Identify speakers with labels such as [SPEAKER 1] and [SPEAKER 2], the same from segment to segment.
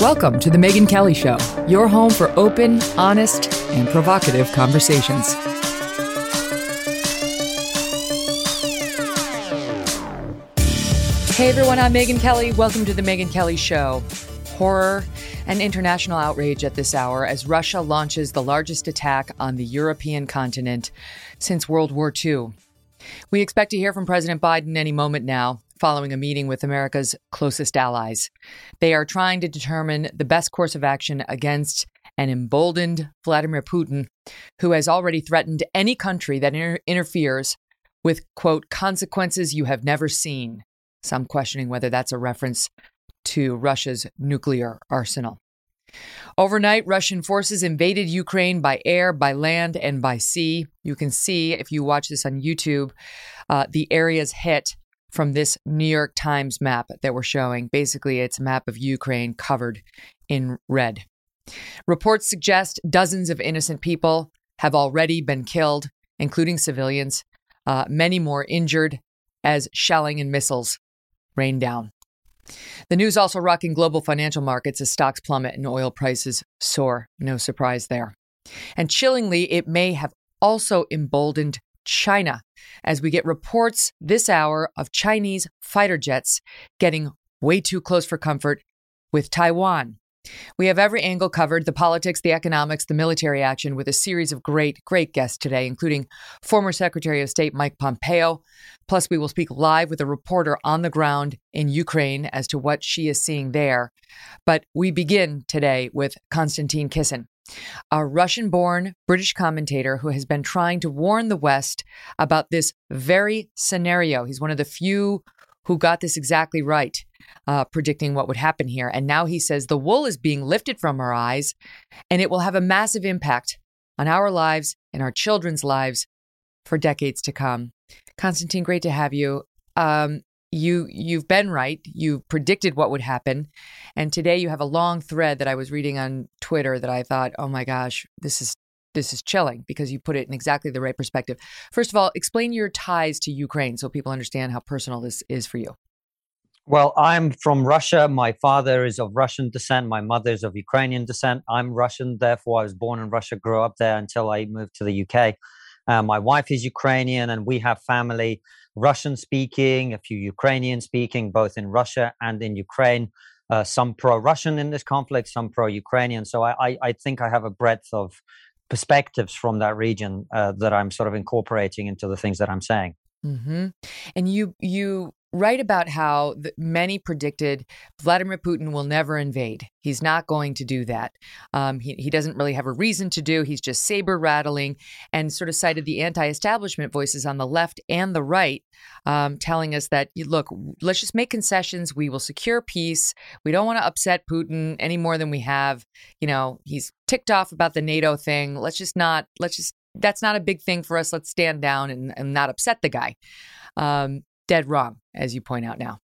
[SPEAKER 1] Welcome to The Megyn Kelly Show, your home for open, honest, and provocative conversations. Hey everyone, I'm Megyn Kelly. Welcome to The Megyn Kelly Show. Horror and international outrage at this hour as Russia launches the largest attack on the European continent since World War II. We expect to hear from President Biden any moment now following a meeting with America's closest allies. They are trying to determine the best course of action against an emboldened Vladimir Putin, who has already threatened any country that inter- interferes with, quote, consequences you have never seen. Some questioning whether that's a reference to Russia's nuclear arsenal. Overnight, Russian forces invaded Ukraine by air, by land, and by sea. You can see, if you watch this on YouTube, uh, the areas hit from this New York Times map that we're showing. Basically, it's a map of Ukraine covered in red. Reports suggest dozens of innocent people have already been killed, including civilians, uh, many more injured as shelling and missiles rain down. The news also rocking global financial markets as stocks plummet and oil prices soar. No surprise there. And chillingly, it may have also emboldened China as we get reports this hour of Chinese fighter jets getting way too close for comfort with Taiwan. We have every angle covered the politics, the economics, the military action with a series of great, great guests today, including former Secretary of State Mike Pompeo. Plus, we will speak live with a reporter on the ground in Ukraine as to what she is seeing there. But we begin today with Konstantin Kisin, a Russian born British commentator who has been trying to warn the West about this very scenario. He's one of the few who got this exactly right, uh, predicting what would happen here. And now he says the wool is being lifted from our eyes, and it will have a massive impact on our lives and our children's lives for decades to come. Konstantin, great to have you. Um, you you've been right. You predicted what would happen, and today you have a long thread that I was reading on Twitter that I thought, oh my gosh, this is this is chilling because you put it in exactly the right perspective. First of all, explain your ties to Ukraine so people understand how personal this is for you.
[SPEAKER 2] Well, I'm from Russia. My father is of Russian descent. My mother is of Ukrainian descent. I'm Russian, therefore, I was born in Russia, grew up there until I moved to the UK. Uh, my wife is Ukrainian, and we have family Russian speaking, a few Ukrainian speaking, both in Russia and in Ukraine. Uh, some pro Russian in this conflict, some pro Ukrainian. So I, I, I, think I have a breadth of perspectives from that region uh, that I'm sort of incorporating into the things that I'm saying.
[SPEAKER 1] Mm-hmm. And you you write about how the, many predicted Vladimir Putin will never invade. He's not going to do that. Um, he, he doesn't really have a reason to do. He's just saber rattling and sort of cited the anti establishment voices on the left and the right, um, telling us that, look, let's just make concessions. We will secure peace. We don't want to upset Putin any more than we have. You know, he's ticked off about the NATO thing. Let's just not, let's just, that's not a big thing for us. Let's stand down and, and not upset the guy. Um, dead wrong, as you point out now.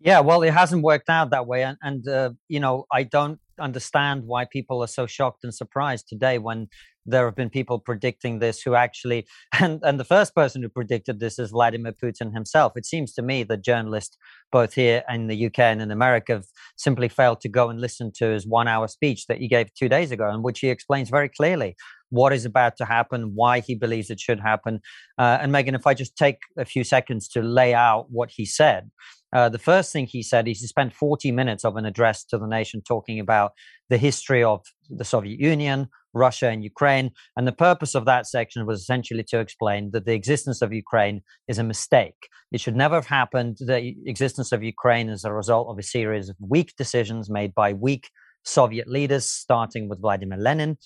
[SPEAKER 2] Yeah, well, it hasn't worked out that way, and, and uh, you know, I don't understand why people are so shocked and surprised today when there have been people predicting this who actually and and the first person who predicted this is Vladimir Putin himself it seems to me that journalists both here in the UK and in America have simply failed to go and listen to his 1 hour speech that he gave 2 days ago in which he explains very clearly what is about to happen, why he believes it should happen. Uh, and Megyn, if I just take a few seconds to lay out what he said, Uh, the first thing he said is he spent 40 minutes of an address to the nation talking about the history of the Soviet Union, Russia, and Ukraine. And the purpose of that section was essentially to explain that the existence of Ukraine is a mistake. It should never have happened. The existence of Ukraine is a result of a series of weak decisions made by weak Soviet leaders, starting with Vladimir Lenin.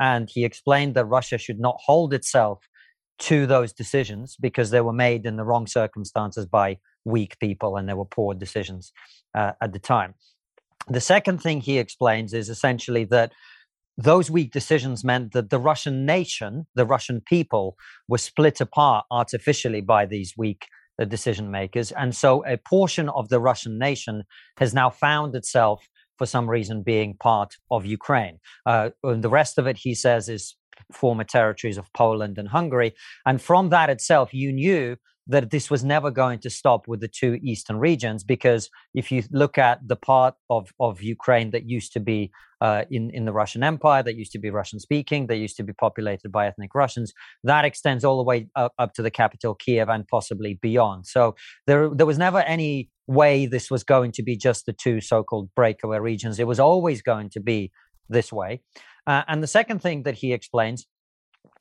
[SPEAKER 2] And he explained that Russia should not hold itself to those decisions because they were made in the wrong circumstances by weak people and there were poor decisions uh, at the time. The second thing he explains is essentially that those weak decisions meant that the Russian nation, the Russian people, were split apart artificially by these weak uh, decision makers. And so a portion of the Russian nation has now found itself, for some reason, being part of Ukraine. Uh, and the rest of it, he says, is former territories of Poland and Hungary. And from that itself, you knew that this was never going to stop with the two eastern regions because if you look at the part of, of Ukraine that used to be uh, in, in the Russian Empire, that used to be Russian speaking, that used to be populated by ethnic Russians, that extends all the way up, up to the capital Kiev and possibly beyond. So there, there was never any way this was going to be just the two so called breakaway regions. It was always going to be this way. Uh, and the second thing that he explains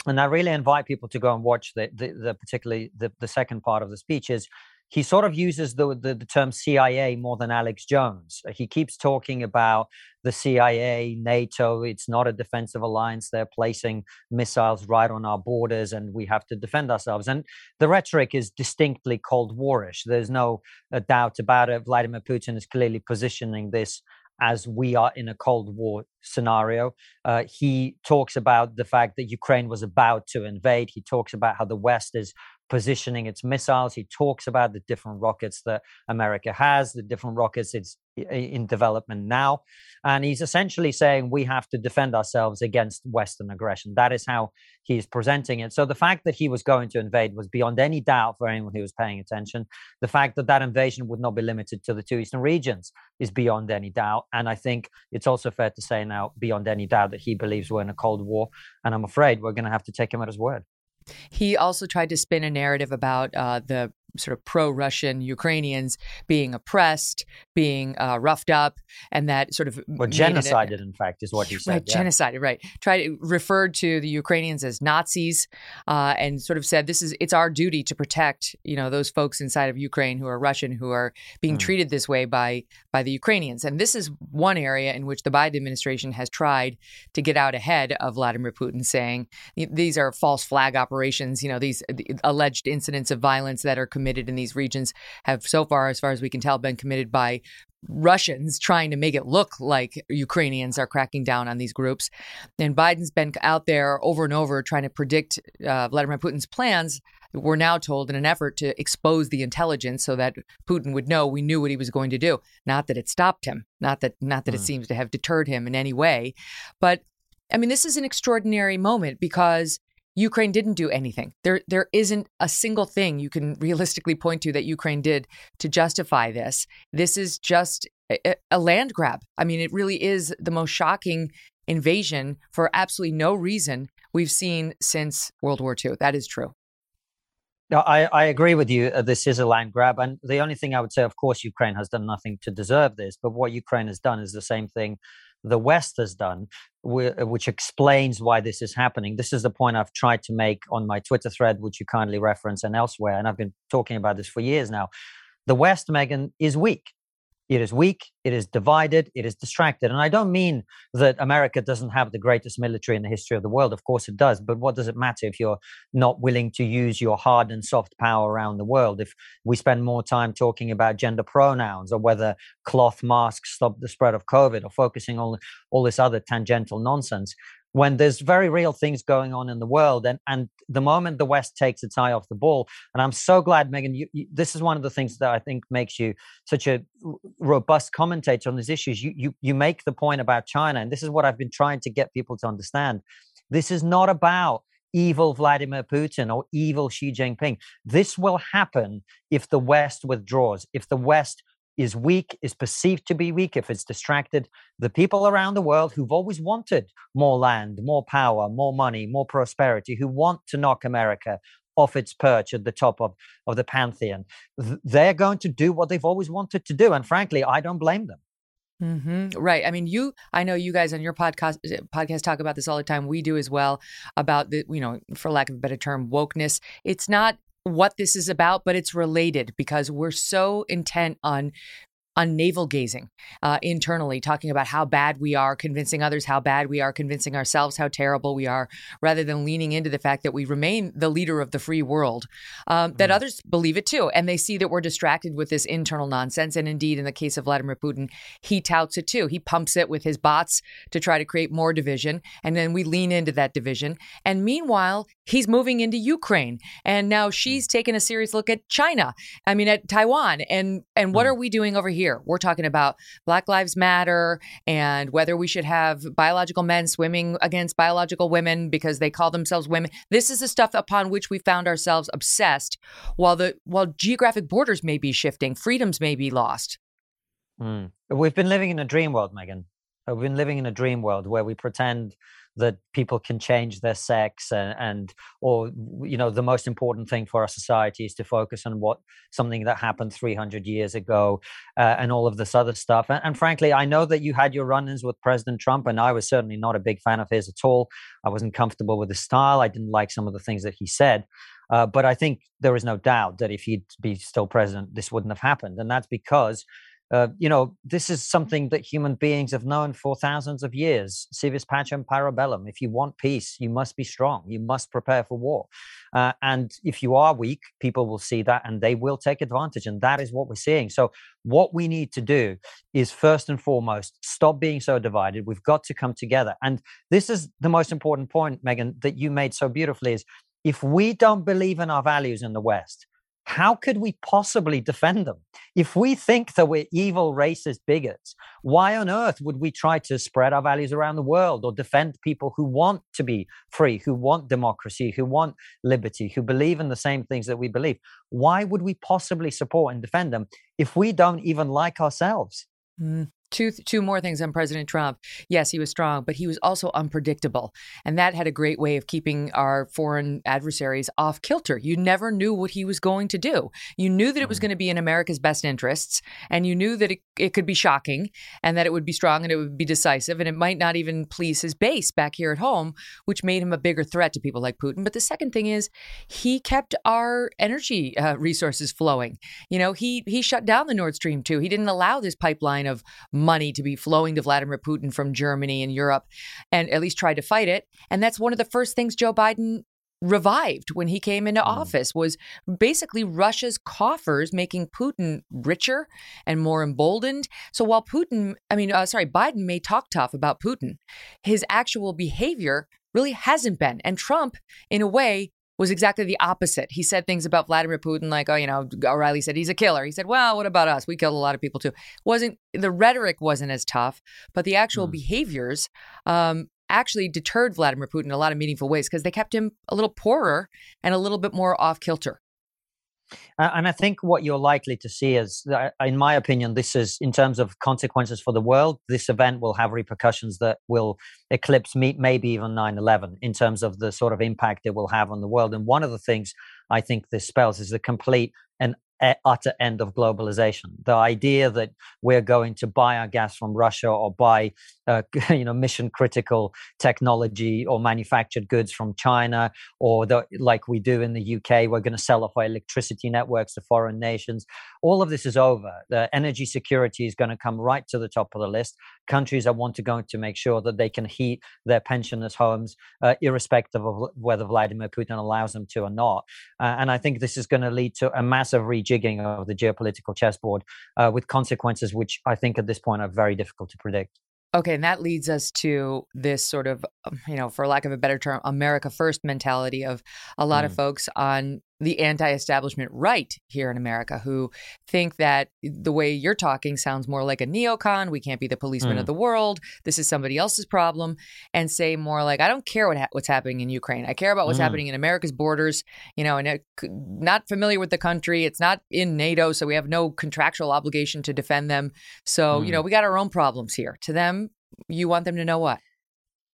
[SPEAKER 2] and I really invite people to go and watch the, the, the particularly the, the second part of the speech is he sort of uses the, the, the term CIA more than Alex Jones. He keeps talking about the CIA, NATO. It's not a defensive alliance. They're placing missiles right on our borders, and we have to defend ourselves. And the rhetoric is distinctly Cold Warish. There's no uh, doubt about it. Vladimir Putin is clearly positioning this as we are in a Cold War scenario. Uh, he talks about the fact that Ukraine was about to invade. He talks about how the West is positioning its missiles. He talks about the different rockets that America has, the different rockets it's in development now. And he's essentially saying we have to defend ourselves against Western aggression. That is how he's presenting it. So the fact that he was going to invade was beyond any doubt for anyone who was paying attention. The fact that that invasion would not be limited to the two eastern regions is beyond any doubt. And I think it's also fair to say now, beyond any doubt, that he believes we're in a Cold War. And I'm afraid we're going to have to take him at his word.
[SPEAKER 1] He also tried to spin a narrative about uh, the sort of pro-Russian Ukrainians being oppressed, being uh, roughed up, and that sort of
[SPEAKER 2] well, genocided. It, in fact, is what he said.
[SPEAKER 1] Right, yeah. genocided. Right. Tried to referred to the Ukrainians as Nazis, uh, and sort of said this is it's our duty to protect you know those folks inside of Ukraine who are Russian who are being mm. treated this way by by the Ukrainians. And this is one area in which the Biden administration has tried to get out ahead of Vladimir Putin, saying these are false flag operations. You know these alleged incidents of violence that are committed in these regions have so far, as far as we can tell, been committed by Russians trying to make it look like Ukrainians are cracking down on these groups. And Biden's been out there over and over trying to predict uh, Vladimir Putin's plans. We're now told in an effort to expose the intelligence so that Putin would know we knew what he was going to do. Not that it stopped him, not that not that mm. it seems to have deterred him in any way, but I mean this is an extraordinary moment because Ukraine didn't do anything. There, there isn't a single thing you can realistically point to that Ukraine did to justify this. This is just a, a land grab. I mean, it really is the most shocking invasion for absolutely no reason we've seen since World War II. That is true.
[SPEAKER 2] I, I agree with you. Uh, this is a land grab. And the only thing I would say, of course, Ukraine has done nothing to deserve this. But what Ukraine has done is the same thing the West has done, which explains why this is happening. This is the point I've tried to make on my Twitter thread, which you kindly reference, and elsewhere. And I've been talking about this for years now. The West, Megyn, is weak. It is weak, it is divided, it is distracted. And I don't mean that America doesn't have the greatest military in the history of the world. Of course it does. But what does it matter if you're not willing to use your hard and soft power around the world? If we spend more time talking about gender pronouns or whether cloth masks stop the spread of COVID or focusing on all this other tangential nonsense, when there's very real things going on in the world and and the moment the west takes its eye off the ball and i'm so glad megyn you, you, this is one of the things that i think makes you such a robust commentator on these issues you, you you make the point about china and this is what i've been trying to get people to understand this is not about evil Vladimir Putin or evil Xi Jinping. This will happen if the West withdraws, if the West is weak, is perceived to be weak, if it's distracted, the people around the world who've always wanted more land, more power, more money, more prosperity, who want to knock America off its perch at the top of, of the pantheon. They're going to do what they've always wanted to do. And frankly, I don't blame them.
[SPEAKER 1] Mm-hmm. Right. I mean, you. I know you guys on your podcast uh, podcast talk about this all the time. We do as well about the, you know, for lack of a better term, wokeness. It's not what this is about, but it's related because we're so intent on on navel gazing uh, internally, talking about how bad we are, convincing others how bad we are, convincing ourselves how terrible we are, rather than leaning into the fact that we remain the leader of the free world. Um, mm. That others believe it too, and they see that we're distracted with this internal nonsense. And indeed, in the case of Vladimir Putin, he touts it too. He pumps it with his bots to try to create more division, and then we lean into that division. And meanwhile, he's moving into Ukraine, and now Xi's mm. taking a serious look at China. I mean, at Taiwan, and and what mm. are we doing over here? Here. We're talking about Black Lives Matter and whether we should have biological men swimming against biological women because they call themselves women. This is the stuff upon which we found ourselves obsessed while the while geographic borders may be shifting, freedoms may be lost.
[SPEAKER 2] Mm. We've been living in a dream world, Megyn. We've been living in a dream world where we pretend that people can change their sex and, and, or you know the most important thing for our society is to focus on what something that happened 300 years ago uh, and all of this other stuff. And, and frankly i know that you had your run-ins with president trump and i was certainly not a big fan of his at all. I wasn't comfortable with his style. I didn't like some of the things that he said. Uh, but I think there is no doubt that if he'd be still president, this wouldn't have happened. And that's because uh, you know, this is something that human beings have known for thousands of years. Si vis pacem para bellum. If you want peace, you must be strong. You must prepare for war. Uh, and if you are weak, people will see that and they will take advantage. And that is what we're seeing. So, what we need to do is first and foremost stop being so divided. We've got to come together. And this is the most important point, Megyn, that you made so beautifully is if we don't believe in our values in the West, how could we possibly defend them? If we think that we're evil, racist bigots, why on earth would we try to spread our values around the world or defend people who want to be free, who want democracy, who want liberty, who believe in the same things that we believe? Why would we possibly support and defend them if we don't even like ourselves?
[SPEAKER 1] Mm. Two, two more things on President Trump. Yes, he was strong, but he was also unpredictable. And that had a great way of keeping our foreign adversaries off kilter. You never knew what he was going to do. You knew that it was mm-hmm. going to be in America's best interests, and you knew that it, it could be shocking and that it would be strong and it would be decisive, and it might not even please his base back here at home, which made him a bigger threat to people like Putin. But the second thing is, he kept our energy uh, resources flowing. You know, he he shut down the Nord Stream 2. He didn't allow this pipeline of money to be flowing to Vladimir Putin from Germany and Europe, and at least tried to fight it. And that's one of the first things Joe Biden revived when he came into mm. office was basically Russia's coffers making Putin richer and more emboldened. So while Putin, I mean, uh, sorry, Biden may talk tough about Putin, his actual behavior really hasn't been. And Trump, in a way, was exactly the opposite. He said things about Vladimir Putin like, oh, you know, O'Reilly said he's a killer. He said, well, what about us? We killed a lot of people too. Wasn't the rhetoric wasn't as tough, but the actual mm. behaviors um, actually deterred Vladimir Putin in a lot of meaningful ways because they kept him a little poorer and a little bit more off kilter.
[SPEAKER 2] And I think what you're likely to see is, uh, in my opinion, this is in terms of consequences for the world, this event will have repercussions that will eclipse me- maybe even 9 11 in terms of the sort of impact it will have on the world. And one of the things I think this spells is the complete and utter end of globalization. The idea that we're going to buy our gas from Russia or buy, uh, you know, mission critical technology or manufactured goods from China, or the, like we do in the UK, we're going to sell off our electricity networks to foreign nations. All of this is over. The energy security is going to come right to the top of the list. Countries are want to going to make sure that they can heat their pensioners' homes, uh, irrespective of whether Vladimir Putin allows them to or not. Uh, and I think this is going to lead to a massive rejigging of the geopolitical chessboard uh, with consequences which I think at this point are very difficult to predict.
[SPEAKER 1] Okay, and that leads us to this sort of, um, you know, for lack of a better term, America first mentality of a lot mm. of folks on the anti establishment right here in America who think that the way you're talking sounds more like a neocon. We can't be the policeman mm. of the world. This is somebody else's problem. And say more like, I don't care what ha- what's happening in Ukraine. I care about what's mm. happening in America's borders, you know, and it, not familiar with the country. It's not in NATO, so we have no contractual obligation to defend them. So, mm. you know, mm. we got our own problems here. To them, you want them to know what?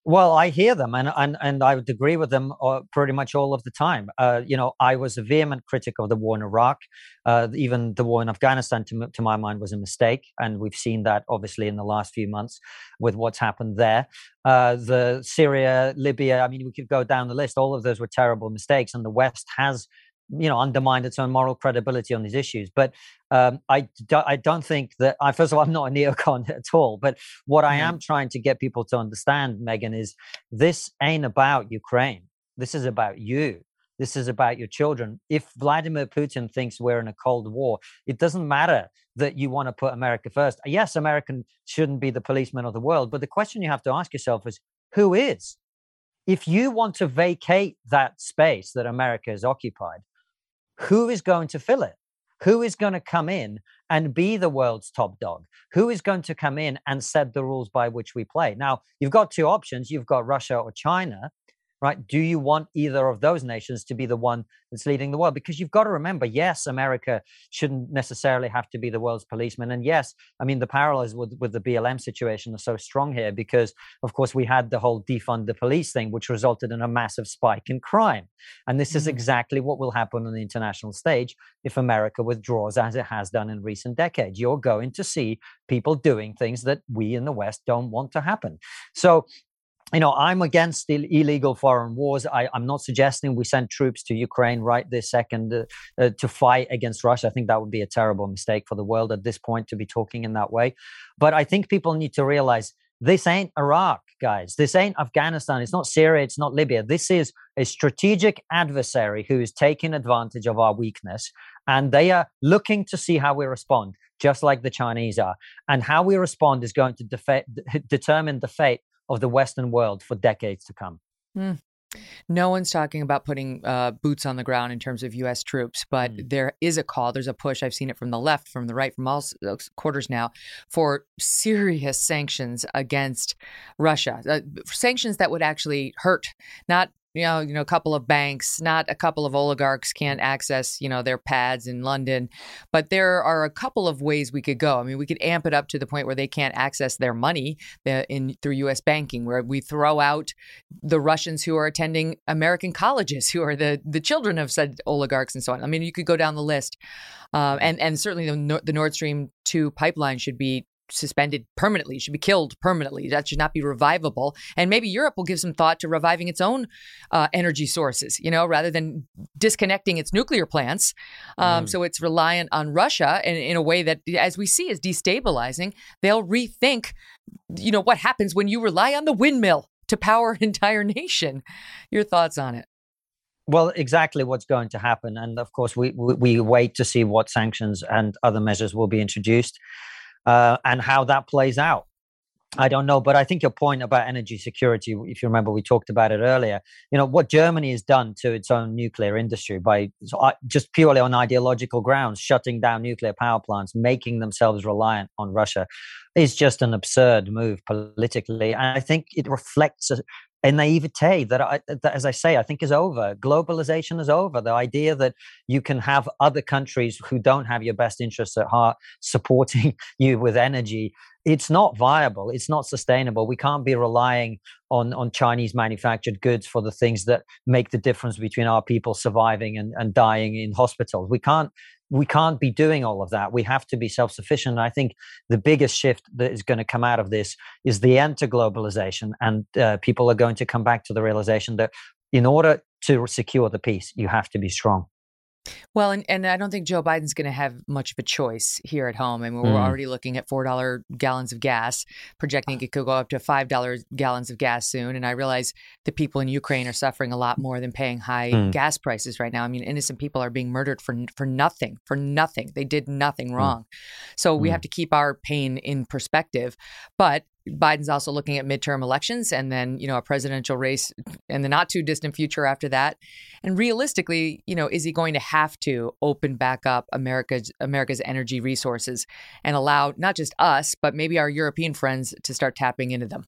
[SPEAKER 2] Well, I hear them, and and, and I would agree with them uh, pretty much all of the time. Uh, you know, I was a vehement critic of the war in Iraq. Uh, even the war in Afghanistan, to, to my mind, was a mistake, and we've seen that obviously in the last few months with what's happened there. Uh, the Syria, Libya. I mean, we could go down the list. All of those were terrible mistakes, and the West has you know undermined its own moral credibility on these issues. But um, I, do, I don't think that I first of all I'm not a neocon at all. But what I mm-hmm. am trying to get people to understand Megyn, is this ain't about Ukraine. This is about you. This is about your children. If Vladimir Putin thinks we're in a cold war it doesn't matter that you want to put America first. Yes American shouldn't be the policeman of the world but the question you have to ask yourself is who is? If you want to vacate that space that America has occupied who is going to fill it? Who is going to come in and be the world's top dog? Who is going to come in and set the rules by which we play? Now, you've got two options. You've got Russia or China right? Do you want either of those nations to be the one that's leading the world? Because you've got to remember, yes, America shouldn't necessarily have to be the world's policeman. And yes, I mean, the parallels with, with the BLM situation are so strong here because, of course, we had the whole defund the police thing, which resulted in a massive spike in crime. And this mm-hmm. is exactly what will happen on the international stage if America withdraws, as it has done in recent decades. You're going to see people doing things that we in the West don't want to happen. So you know, I'm against illegal foreign wars. I, am not suggesting we send troops to Ukraine right this second uh, uh, to fight against Russia. I think that would be a terrible mistake for the world at this point to be talking in that way. But I think people need to realize this ain't Iraq, guys. This ain't Afghanistan. It's not Syria. It's not Libya. This is a strategic adversary who is taking advantage of our weakness. And they are looking to see how we respond, just like the Chinese are. And how we respond is going to defa- determine the fate of the Western world for decades to come.
[SPEAKER 1] Mm. No one's talking about putting uh, boots on the ground in terms of U.S. troops, but mm. there is a call. There's a push. I've seen it from the left, from the right, from all uh, quarters now for serious sanctions against Russia. Uh, sanctions that would actually hurt, not you know, you know, a couple of banks, not a couple of oligarchs can't access, you know, their pads in London, but there are a couple of ways we could go. I mean, we could amp it up to the point where they can't access their money uh, in through U.S. banking, where we throw out the Russians who are attending American colleges, who are the the children of said oligarchs and so on. I mean, you could go down the list, uh, and and certainly the the Nord Stream two pipeline should be suspended permanently, should be killed permanently. That should not be revivable. And maybe Europe will give some thought to reviving its own uh, energy sources, you know, rather than disconnecting its nuclear plants. Um, mm. So it's reliant on Russia and in a way that, as we see, is destabilizing. They'll rethink, you know, what happens when you rely on the windmill to power an entire nation. Your thoughts on it?
[SPEAKER 2] Well, exactly what's going to happen, and of course, we we wait to see what sanctions and other measures will be introduced uh, and how that plays out. I don't know, but I think your point about energy security, if you remember, we talked about it earlier. You know what Germany has done to its own nuclear industry by just purely on ideological grounds, shutting down nuclear power plants, making themselves reliant on Russia, is just an absurd move politically. And I think it reflects a, naivete that, I, that, as I say, I think is over. Globalization is over. The idea that you can have other countries who don't have your best interests at heart supporting you with energy, it's not viable. It's not sustainable. We can't be relying on, on Chinese manufactured goods for the things that make the difference between our people surviving and, and dying in hospitals. We can't we can't be doing all of that. We have to be self sufficient. I think the biggest shift that is going to come out of this is the end to globalization. And uh, people are going to come back to the realization that in order to secure the peace, you have to be strong.
[SPEAKER 1] Well, and, and I don't think Joe Biden's going to have much of a choice here at home. I mean, we're mm. already looking at $4 gallons of gas, projecting it could go up to $5 gallons of gas soon. And I realize the people in Ukraine are suffering a lot more than paying high mm. gas prices right now. I mean, innocent people are being murdered for, for nothing, for nothing. They did nothing mm. wrong. Mm. So we have to keep our pain in perspective. But Biden's also looking at midterm elections and then, you know, a presidential race in the not too distant future after that. And realistically, you know, is he going to have to open back up America's America's energy resources and allow not just us, but maybe our European friends to start tapping into them?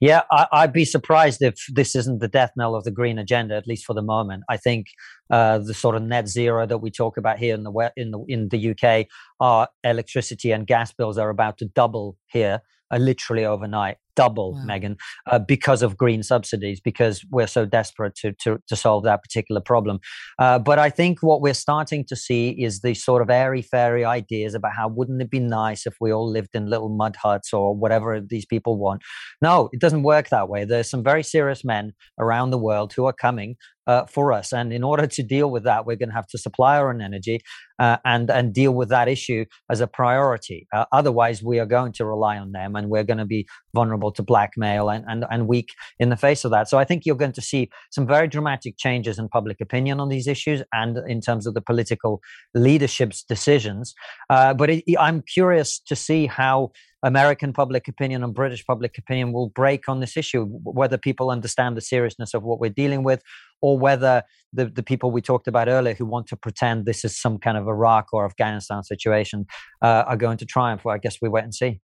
[SPEAKER 2] Yeah, I, would be surprised if this isn't the death knell of the green agenda, at least for the moment. I think uh, the sort of net zero that we talk about here in the in the in the UK, our electricity and gas bills are about to double here literally overnight. Double,
[SPEAKER 1] Wow.
[SPEAKER 2] Megyn, uh, because of green subsidies, because we're so desperate to, to, to solve that particular problem. Uh, but I think what we're starting to see is these sort of airy fairy ideas about how wouldn't it be nice if we all lived in little mud huts or whatever these people want. No, it doesn't work that way. There's some very serious men around the world who are coming uh, for us. And in order to deal with that, we're going to have to supply our own energy uh, and and deal with that issue as a priority. Uh, otherwise, we are going to rely on them, and we're going to be vulnerable to blackmail and, and and weak in the face of that. So I think you're going to see some very dramatic changes in public opinion on these issues and in terms of the political leadership's decisions. Uh, but it, I'm curious to see how. American public opinion and British public opinion will break on this issue, whether people understand the seriousness of what we're dealing with, or whether the, the people we talked about earlier who want to pretend this is some kind of Iraq or Afghanistan situation uh, are going to triumph. Well, I guess we wait and see.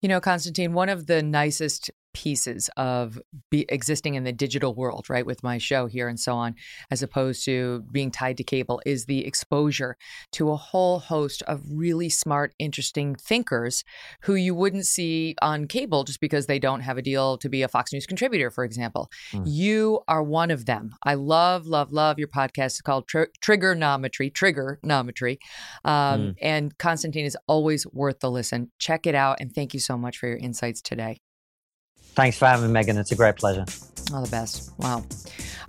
[SPEAKER 1] You know, Konstantin, one of the nicest pieces of be existing in the digital world, right, with my show here and so on, as opposed to being tied to cable, is the exposure to a whole host of really smart, interesting thinkers who you wouldn't see on cable just because they don't have a deal to be a Fox News contributor, for example.
[SPEAKER 2] Mm.
[SPEAKER 1] You are one of them. I love, love, love your podcast. It's called Tr- Triggernometry, Triggernometry. Um,
[SPEAKER 2] Mm.
[SPEAKER 1] And Konstantin is always worth the listen. Check it out. And thank you so much for your insights today.
[SPEAKER 2] Thanks for having me, Megyn. It's a great pleasure.
[SPEAKER 1] All the best. Wow.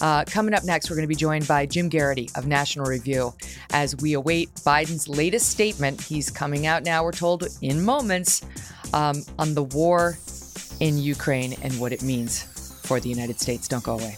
[SPEAKER 1] Uh, coming up next, we're going to be joined by Jim Geraghty of National Review as we await Biden's latest statement. He's coming out now, we're told, in moments um, on the war in Ukraine and what it means for the United States. Don't go away.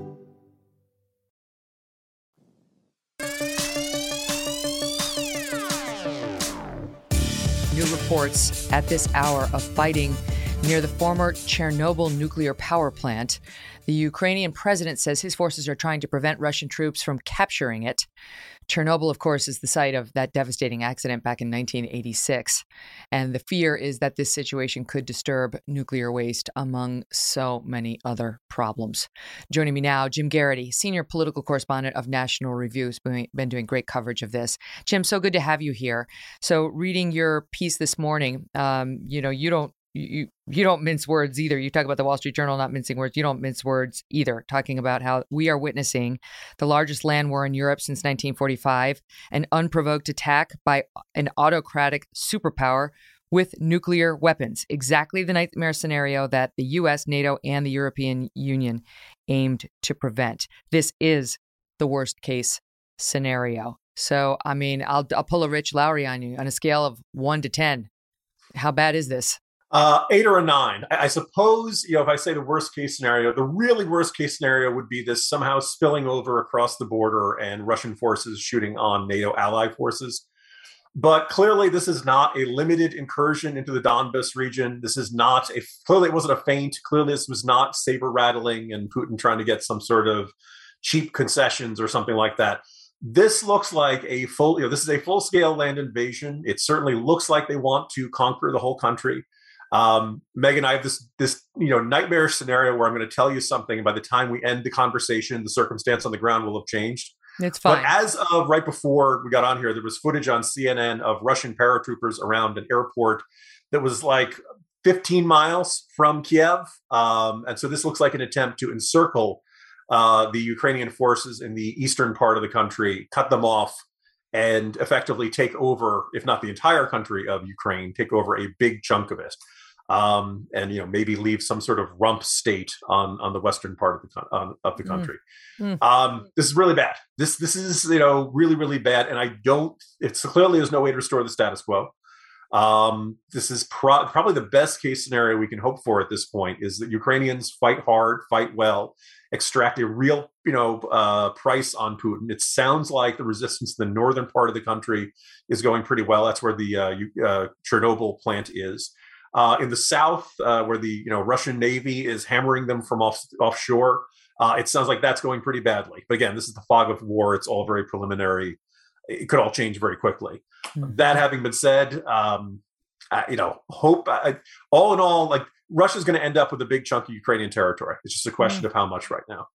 [SPEAKER 1] Reports at this hour of fighting near the former Chernobyl nuclear power plant. The Ukrainian president says his forces are trying to prevent Russian troops from capturing it. Chernobyl, of course, is the site of that devastating accident back in 1986. And the fear is that this situation could disturb nuclear waste, among so many other problems. Joining me now, Jim Geraghty, senior political correspondent of National Review, has been doing great coverage of this. Jim, so good to have you here. So, reading your piece this morning, um, you know, you don't you you don't mince words either. You talk about the Wall Street Journal not mincing words. You don't mince words either. Talking about how we are witnessing the largest land war in Europe since 1945, an unprovoked attack by an autocratic superpower with nuclear weapons. Exactly the nightmare scenario that the U.S., NATO, and the European Union aimed to prevent. This is the worst case scenario. So, I mean, I'll, I'll pull a Rich Lowry on you on a scale of one to ten. How bad is this?
[SPEAKER 3] Uh, eight or a nine. I, I suppose, you know, if I say the worst case scenario, the really worst case scenario would be this somehow spilling over across the border and Russian forces shooting on NATO ally forces. But clearly, this is not a limited incursion into the Donbas region. This is not a clearly it wasn't a feint. Clearly, this was not saber rattling and Putin trying to get some sort of cheap concessions or something like that. This looks like a full, you know, this is a full scale land invasion. It certainly looks like they want to conquer the whole country. Um, Megyn, I have this this you know nightmare scenario where I'm going to tell you something, and by the time we end the conversation, the circumstance on the ground will have changed.
[SPEAKER 1] It's fine.
[SPEAKER 3] But as of right before we got on here, there was footage on CNN of Russian paratroopers around an airport that was like 15 miles from Kiev, um, and so this looks like an attempt to encircle uh, the Ukrainian forces in the eastern part of the country, cut them off, and effectively take over, if not the entire country of Ukraine, take over a big chunk of it. Um, and you know maybe leave some sort of rump state on on the western part of the um, of the mm. country. Mm. Um, this is really bad. This this is you know really really bad, and I don't. It's clearly there's no way to restore the status quo. Um, this is pro- probably the best case scenario we can hope for at this point is that Ukrainians fight hard, fight well, extract a real, you know, uh, price on Putin. It sounds like the resistance in the northern part of the country is going pretty well. That's where the uh, uh, Chernobyl plant is. Uh, in the south, uh, where the you know Russian Navy is hammering them from off, offshore, uh, it sounds like that's going pretty badly. But again, this is the fog of war. It's all very preliminary it could all change very quickly. Mm-hmm. That having been said, um, I, you know, hope I, all in all, like Russia's going to end up with a big chunk of Ukrainian territory. It's just a question mm-hmm. of how much right now.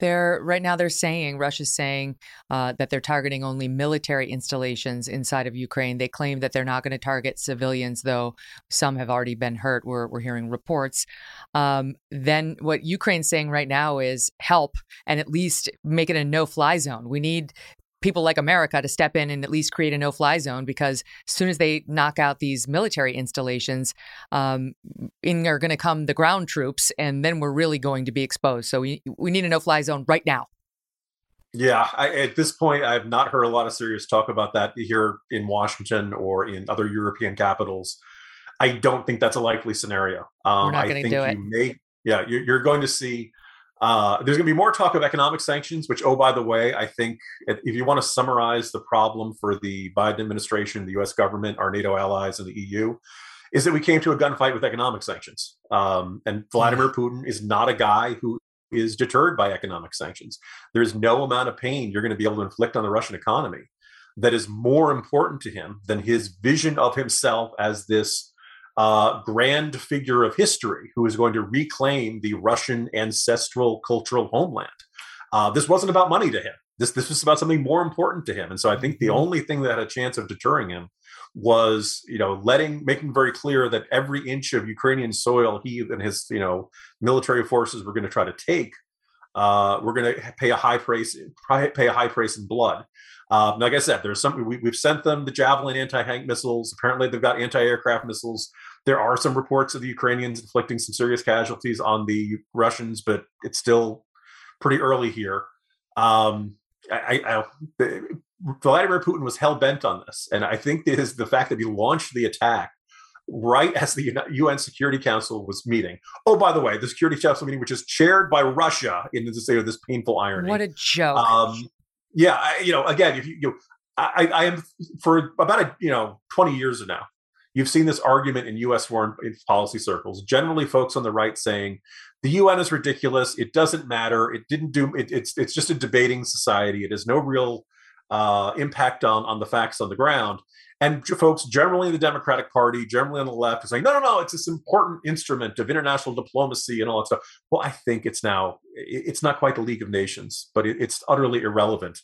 [SPEAKER 1] They're right now. They're saying Russia's saying uh, that they're targeting only military installations inside of Ukraine. They claim that they're not going to target civilians, though some have already been hurt. We're we're hearing reports. Um, then what Ukraine's saying right now is help and at least make it a no-fly zone. We need people like America to step in and at least create a no fly zone because as soon as they knock out these military installations, um, in are going to come the ground troops, and then we're really going to be exposed. So we, we need a no fly zone right now.
[SPEAKER 3] Yeah, I, at this point, I've not heard a lot of serious talk about that here in Washington or in other European capitals. I don't think that's a likely scenario.
[SPEAKER 1] Um, we're not going to do it.
[SPEAKER 3] May, yeah, you're, you're going to see uh, there's going to be more talk of economic sanctions, which, oh, by the way, I think if you want to summarize the problem for the Biden administration, the US government, our NATO allies, and the EU, is that we came to a gunfight with economic sanctions. Um, and Vladimir Putin is not a guy who is deterred by economic sanctions. There's no amount of pain you're going to be able to inflict on the Russian economy that is more important to him than his vision of himself as this uh, grand figure of history who is going to reclaim the Russian ancestral cultural homeland. Uh, this wasn't about money to him. This this was about something more important to him. And so I think the mm-hmm. only thing that had a chance of deterring him was, you know, letting making very clear that every inch of Ukrainian soil he and his, you know, military forces were going to try to take, uh, we're going to pay a high price, pay a high price in blood. Um, like I said, there's some we, have sent them the Javelin anti-tank missiles. Apparently, they've got anti-aircraft missiles. There are some reports of the Ukrainians inflicting some serious casualties on the Russians, but it's still pretty early here. Um, I, I, Vladimir Putin was hell bent on this, and I think it is the fact that he launched the attack right as the UN Security Council was meeting. Oh, by the way, the Security Council meeting, which is chaired by Russia, in this, you know, this painful irony.
[SPEAKER 1] What a joke!
[SPEAKER 3] Um, yeah, I, you know, again, if you, you know, I, I am for about a you know twenty years now. You've seen this argument in U.S. foreign policy circles. Generally, folks on the right saying the UN is ridiculous. It doesn't matter. It didn't do. It, it's it's just a debating society. It has no real uh, impact on on the facts on the ground. And folks generally in the Democratic Party, generally on the left, are saying, no, no, no, it's this important instrument of international diplomacy and all that stuff. Well, I think it's now, it's not quite the League of Nations, but it's utterly irrelevant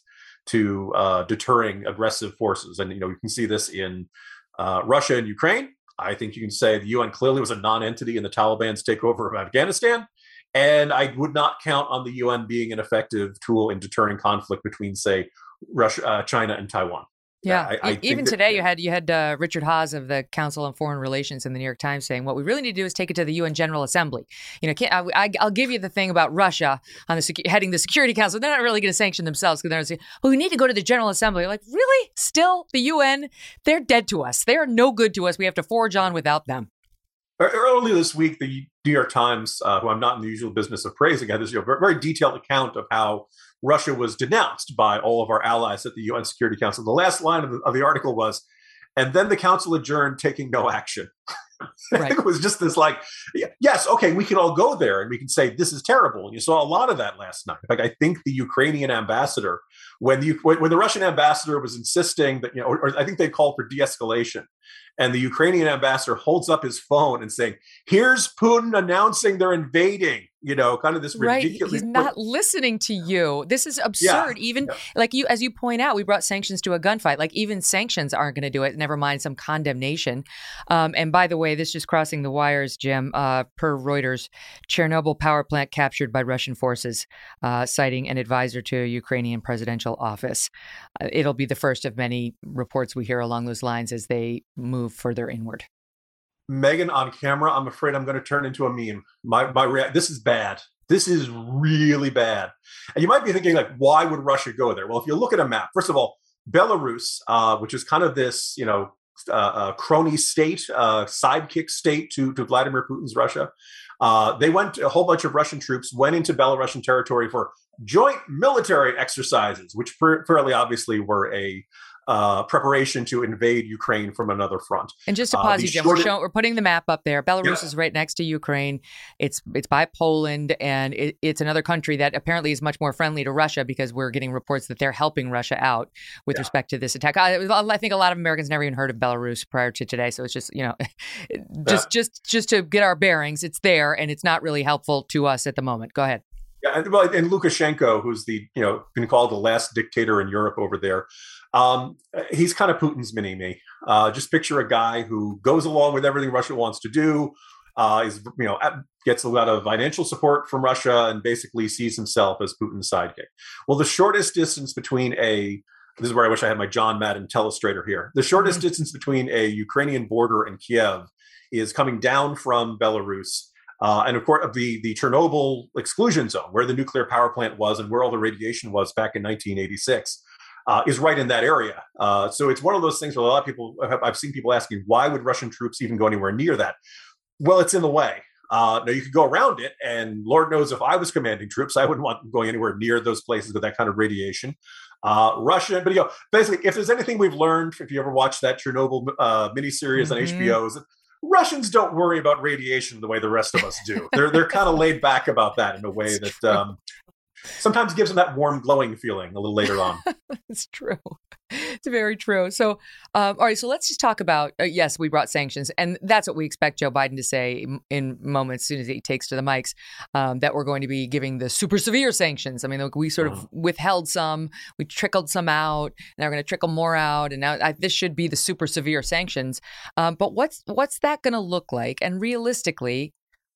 [SPEAKER 3] to uh, deterring aggressive forces. And, you know, you can see this in uh, Russia and Ukraine. I think you can say the UN clearly was a non entity in the Taliban's takeover of Afghanistan. And I would not count on the UN being an effective tool in deterring conflict between, say, Russia, uh, China, and Taiwan.
[SPEAKER 1] Yeah, I, I even today that, you had you had uh, Richard Haass of the Council on Foreign Relations in the New York Times saying what we really need to do is take it to the UN General Assembly. You know, I, will give you the thing about Russia on the heading the Security Council. They're not really going to sanction themselves because they're saying, "Well, we need to go to the General Assembly." like, really? Still, the UN? They're dead to us. They are no good to us. We have to forge on without them.
[SPEAKER 3] Earlier this week, the New York Times, uh, who I'm not in the usual business of praising, had this you know, very detailed account of how Russia was denounced by all of our allies at the UN Security Council. The last line of the, of the article was, and then the council adjourned, taking no action. Right. it was just this like, yes, okay, we can all go there and we can say this is terrible. And you saw a lot of that last night. Like I think the Ukrainian ambassador, when the when the Russian ambassador was insisting that you know, or, or I think they called for de-escalation, and the Ukrainian ambassador holds up his phone and saying, "Here's Putin announcing they're invading." You know, kind of this
[SPEAKER 1] ridiculous. Right. He's not listening to you. This is absurd. Yeah. Even yeah. like you, as you point out, we brought sanctions to a gunfight. Like even sanctions aren't going to do it. Never mind some condemnation. Um, and by the way, this just crossing the wires, Jim. Uh, per Reuters, Chernobyl power plant captured by Russian forces, uh, citing an advisor to a Ukrainian presidential office. Uh, it'll be the first of many reports we hear along those lines as they move further inward.
[SPEAKER 3] Megyn on camera, I'm afraid I'm going to turn into a meme. My my rea- this is bad. This is really bad. And you might be thinking like, why would Russia go there? Well, if you look at a map, first of all, Belarus, uh, which is kind of this, you know, uh, uh, crony state, uh, sidekick state to to Vladimir Putin's Russia. Uh, they went a whole bunch of Russian troops went into Belarusian territory for joint military exercises, which fairly obviously were a uh, preparation to invade Ukraine from another front.
[SPEAKER 1] And just to uh, pause uh, you, Jim, we're, showing, we're putting the map up there. Belarus yeah. is right next to Ukraine. It's it's by Poland, and it, it's another country that apparently is much more friendly to Russia because we're getting reports that they're helping Russia out with yeah. respect to this attack. I, I, think a lot of Americans never even heard of Belarus prior to today, so it's just you know, just yeah. just just to get our bearings. It's there, and it's not really helpful to us at the moment. Go ahead.
[SPEAKER 3] Yeah, and, well, and Lukashenko, who's the you know been called the last dictator in Europe over there, um, he's kind of Putin's mini me. Uh, just picture a guy who goes along with everything Russia wants to do. Uh, is you know gets a lot of financial support from Russia and basically sees himself as Putin's sidekick. Well, the shortest distance between a this is where I wish I had my John Madden telestrator here. The shortest mm-hmm. distance between a Ukrainian border and Kiev is coming down from Belarus uh, and of course, the the Chernobyl exclusion zone, where the nuclear power plant was and where all the radiation was back in 1986, uh, is right in that area. Uh, so it's one of those things where a lot of people I've seen people asking, why would Russian troops even go anywhere near that? Well, it's in the way. Uh, now you could go around it, and Lord knows if I was commanding troops, I wouldn't want them going anywhere near those places with that kind of radiation. Uh, Russia, but you know, basically, if there's anything we've learned, if you ever watched that Chernobyl uh, miniseries mm-hmm. on HBO, is that Russians don't worry about radiation the way the rest of us do. They're they're kind of laid back about that in a way that um, sometimes gives them that warm, glowing feeling a little later on.
[SPEAKER 1] it's true. It's very true. So, um, all right. So let's just talk about. Uh, yes, we brought sanctions, and that's what we expect Joe Biden to say in moments as soon as he takes to the mics. Um, that we're going to be giving the super severe sanctions. I mean, we sort of mm-hmm. withheld some, we trickled some out, and we're going to trickle more out, and now I, this should be the super severe sanctions. Um, but what's what's that going to look like? And realistically,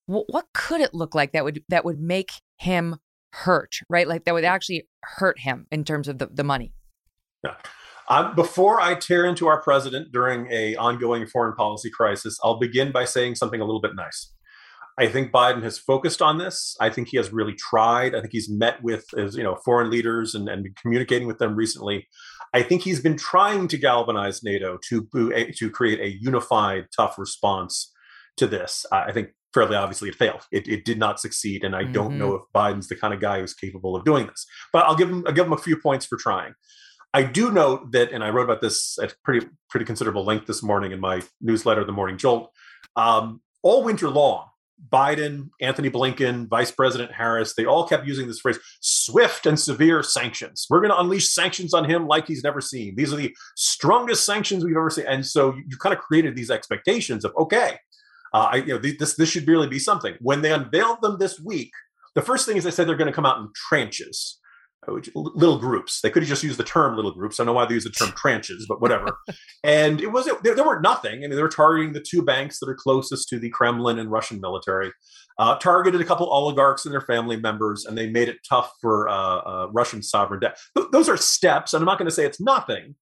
[SPEAKER 1] what could it look like that would that would make him hurt, right? Like that would actually hurt him in terms of the, the money.
[SPEAKER 3] Yeah. Um, before I tear into our president during a ongoing foreign policy crisis, I'll begin by saying something a little bit nice. I think Biden has focused on this. I think he has really tried. I think he's met with his, you know foreign leaders and, and communicating with them recently. I think he's been trying to galvanize NATO to to create a unified, tough response to this. I think fairly obviously it failed. It, it did not succeed, and I mm-hmm. don't know if Biden's the kind of guy who's capable of doing this. But I'll give him I'll give him a few points for trying. I do note that, and I wrote about this at pretty pretty considerable length this morning in my newsletter, The Morning Jolt. Um, all winter long, Biden, Antony Blinken, Vice President Harris, they all kept using this phrase swift and severe sanctions. We're going to unleash sanctions on him like he's never seen. These are the strongest sanctions we've ever seen. And so you, you kind of created these expectations of, okay, uh, I, you know, this this should really be something. When they unveiled them this week, the first thing is they said they're going to come out in tranches, uh, which, little groups. They could have just used the term little groups. I don't know why they use the term tranches, but whatever. and it was there, there weren't nothing. I mean, they were targeting the two banks that are closest to the Kremlin and Russian military. Uh, targeted a couple oligarchs and their family members, and they made it tough for uh, uh, Russian sovereign debt. Th- those are steps, and I'm not going to say it's nothing.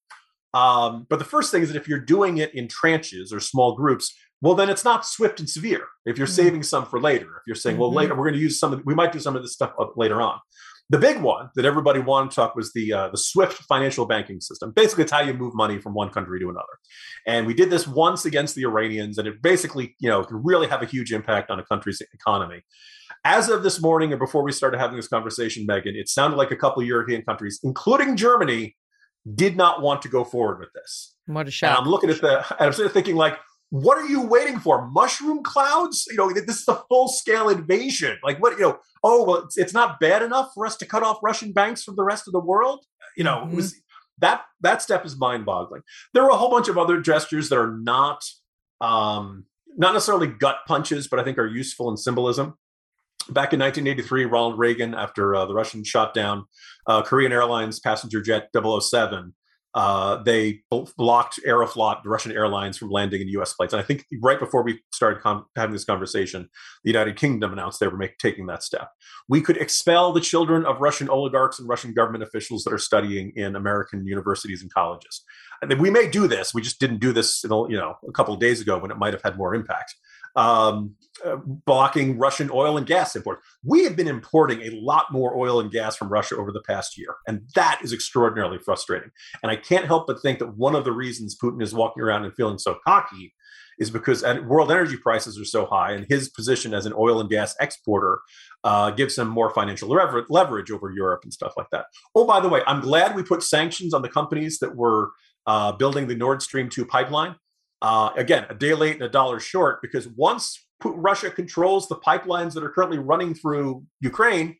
[SPEAKER 3] Um, but the first thing is that if you're doing it in tranches or small groups, well then it's not swift and severe if you're mm-hmm. saving some for later. If you're saying mm-hmm. well later we're going to use some of we might do some of this stuff later on. The big one that everybody wanted to talk was the uh, the swift financial banking system. Basically it's how you move money from one country to another. And we did this once against the iranians and it basically you know could really have a huge impact on a country's economy. As of this morning or before we started having this conversation megyn it sounded like a couple of european countries including germany did not want to go forward with this.
[SPEAKER 1] What a shock
[SPEAKER 3] and i'm looking at the and i'm sort of thinking like what are you waiting for? Mushroom clouds? You know, this is a full scale invasion. Like, what, you know, oh, well, it's, it's, not bad enough for us to cut off Russian banks from the rest of the world. You know, mm-hmm. was, that, that step is mind boggling. There are a whole bunch of other gestures that are not, um, not necessarily gut punches, but I think are useful in symbolism. back in 1983, Ronald Reagan, after uh, the Russian shot down uh, Korean Airlines passenger jet 007, uh, they blocked Aeroflot, Russian airlines, from landing in U.S. flights. And I think right before we started con- having this conversation, the United Kingdom announced they were make- taking that step. We could expel the children of Russian oligarchs and Russian government officials that are studying in American universities and colleges. And we may do this. We just didn't do this, you know, a couple of days ago when it might have had more impact um, uh, blocking Russian oil and gas imports. We have been importing a lot more oil and gas from Russia over the past year, and that is extraordinarily frustrating. And I can't help but think that one of the reasons Putin is walking around and feeling so cocky is because world energy prices are so high, and his position as an oil and gas exporter uh, gives him more financial lever- leverage over Europe and stuff like that. Oh, by the way, I'm glad we put sanctions on the companies that were uh, building the Nord Stream 2 pipeline uh, again, a day late and a dollar short because once Russia controls the pipelines that are currently running through Ukraine,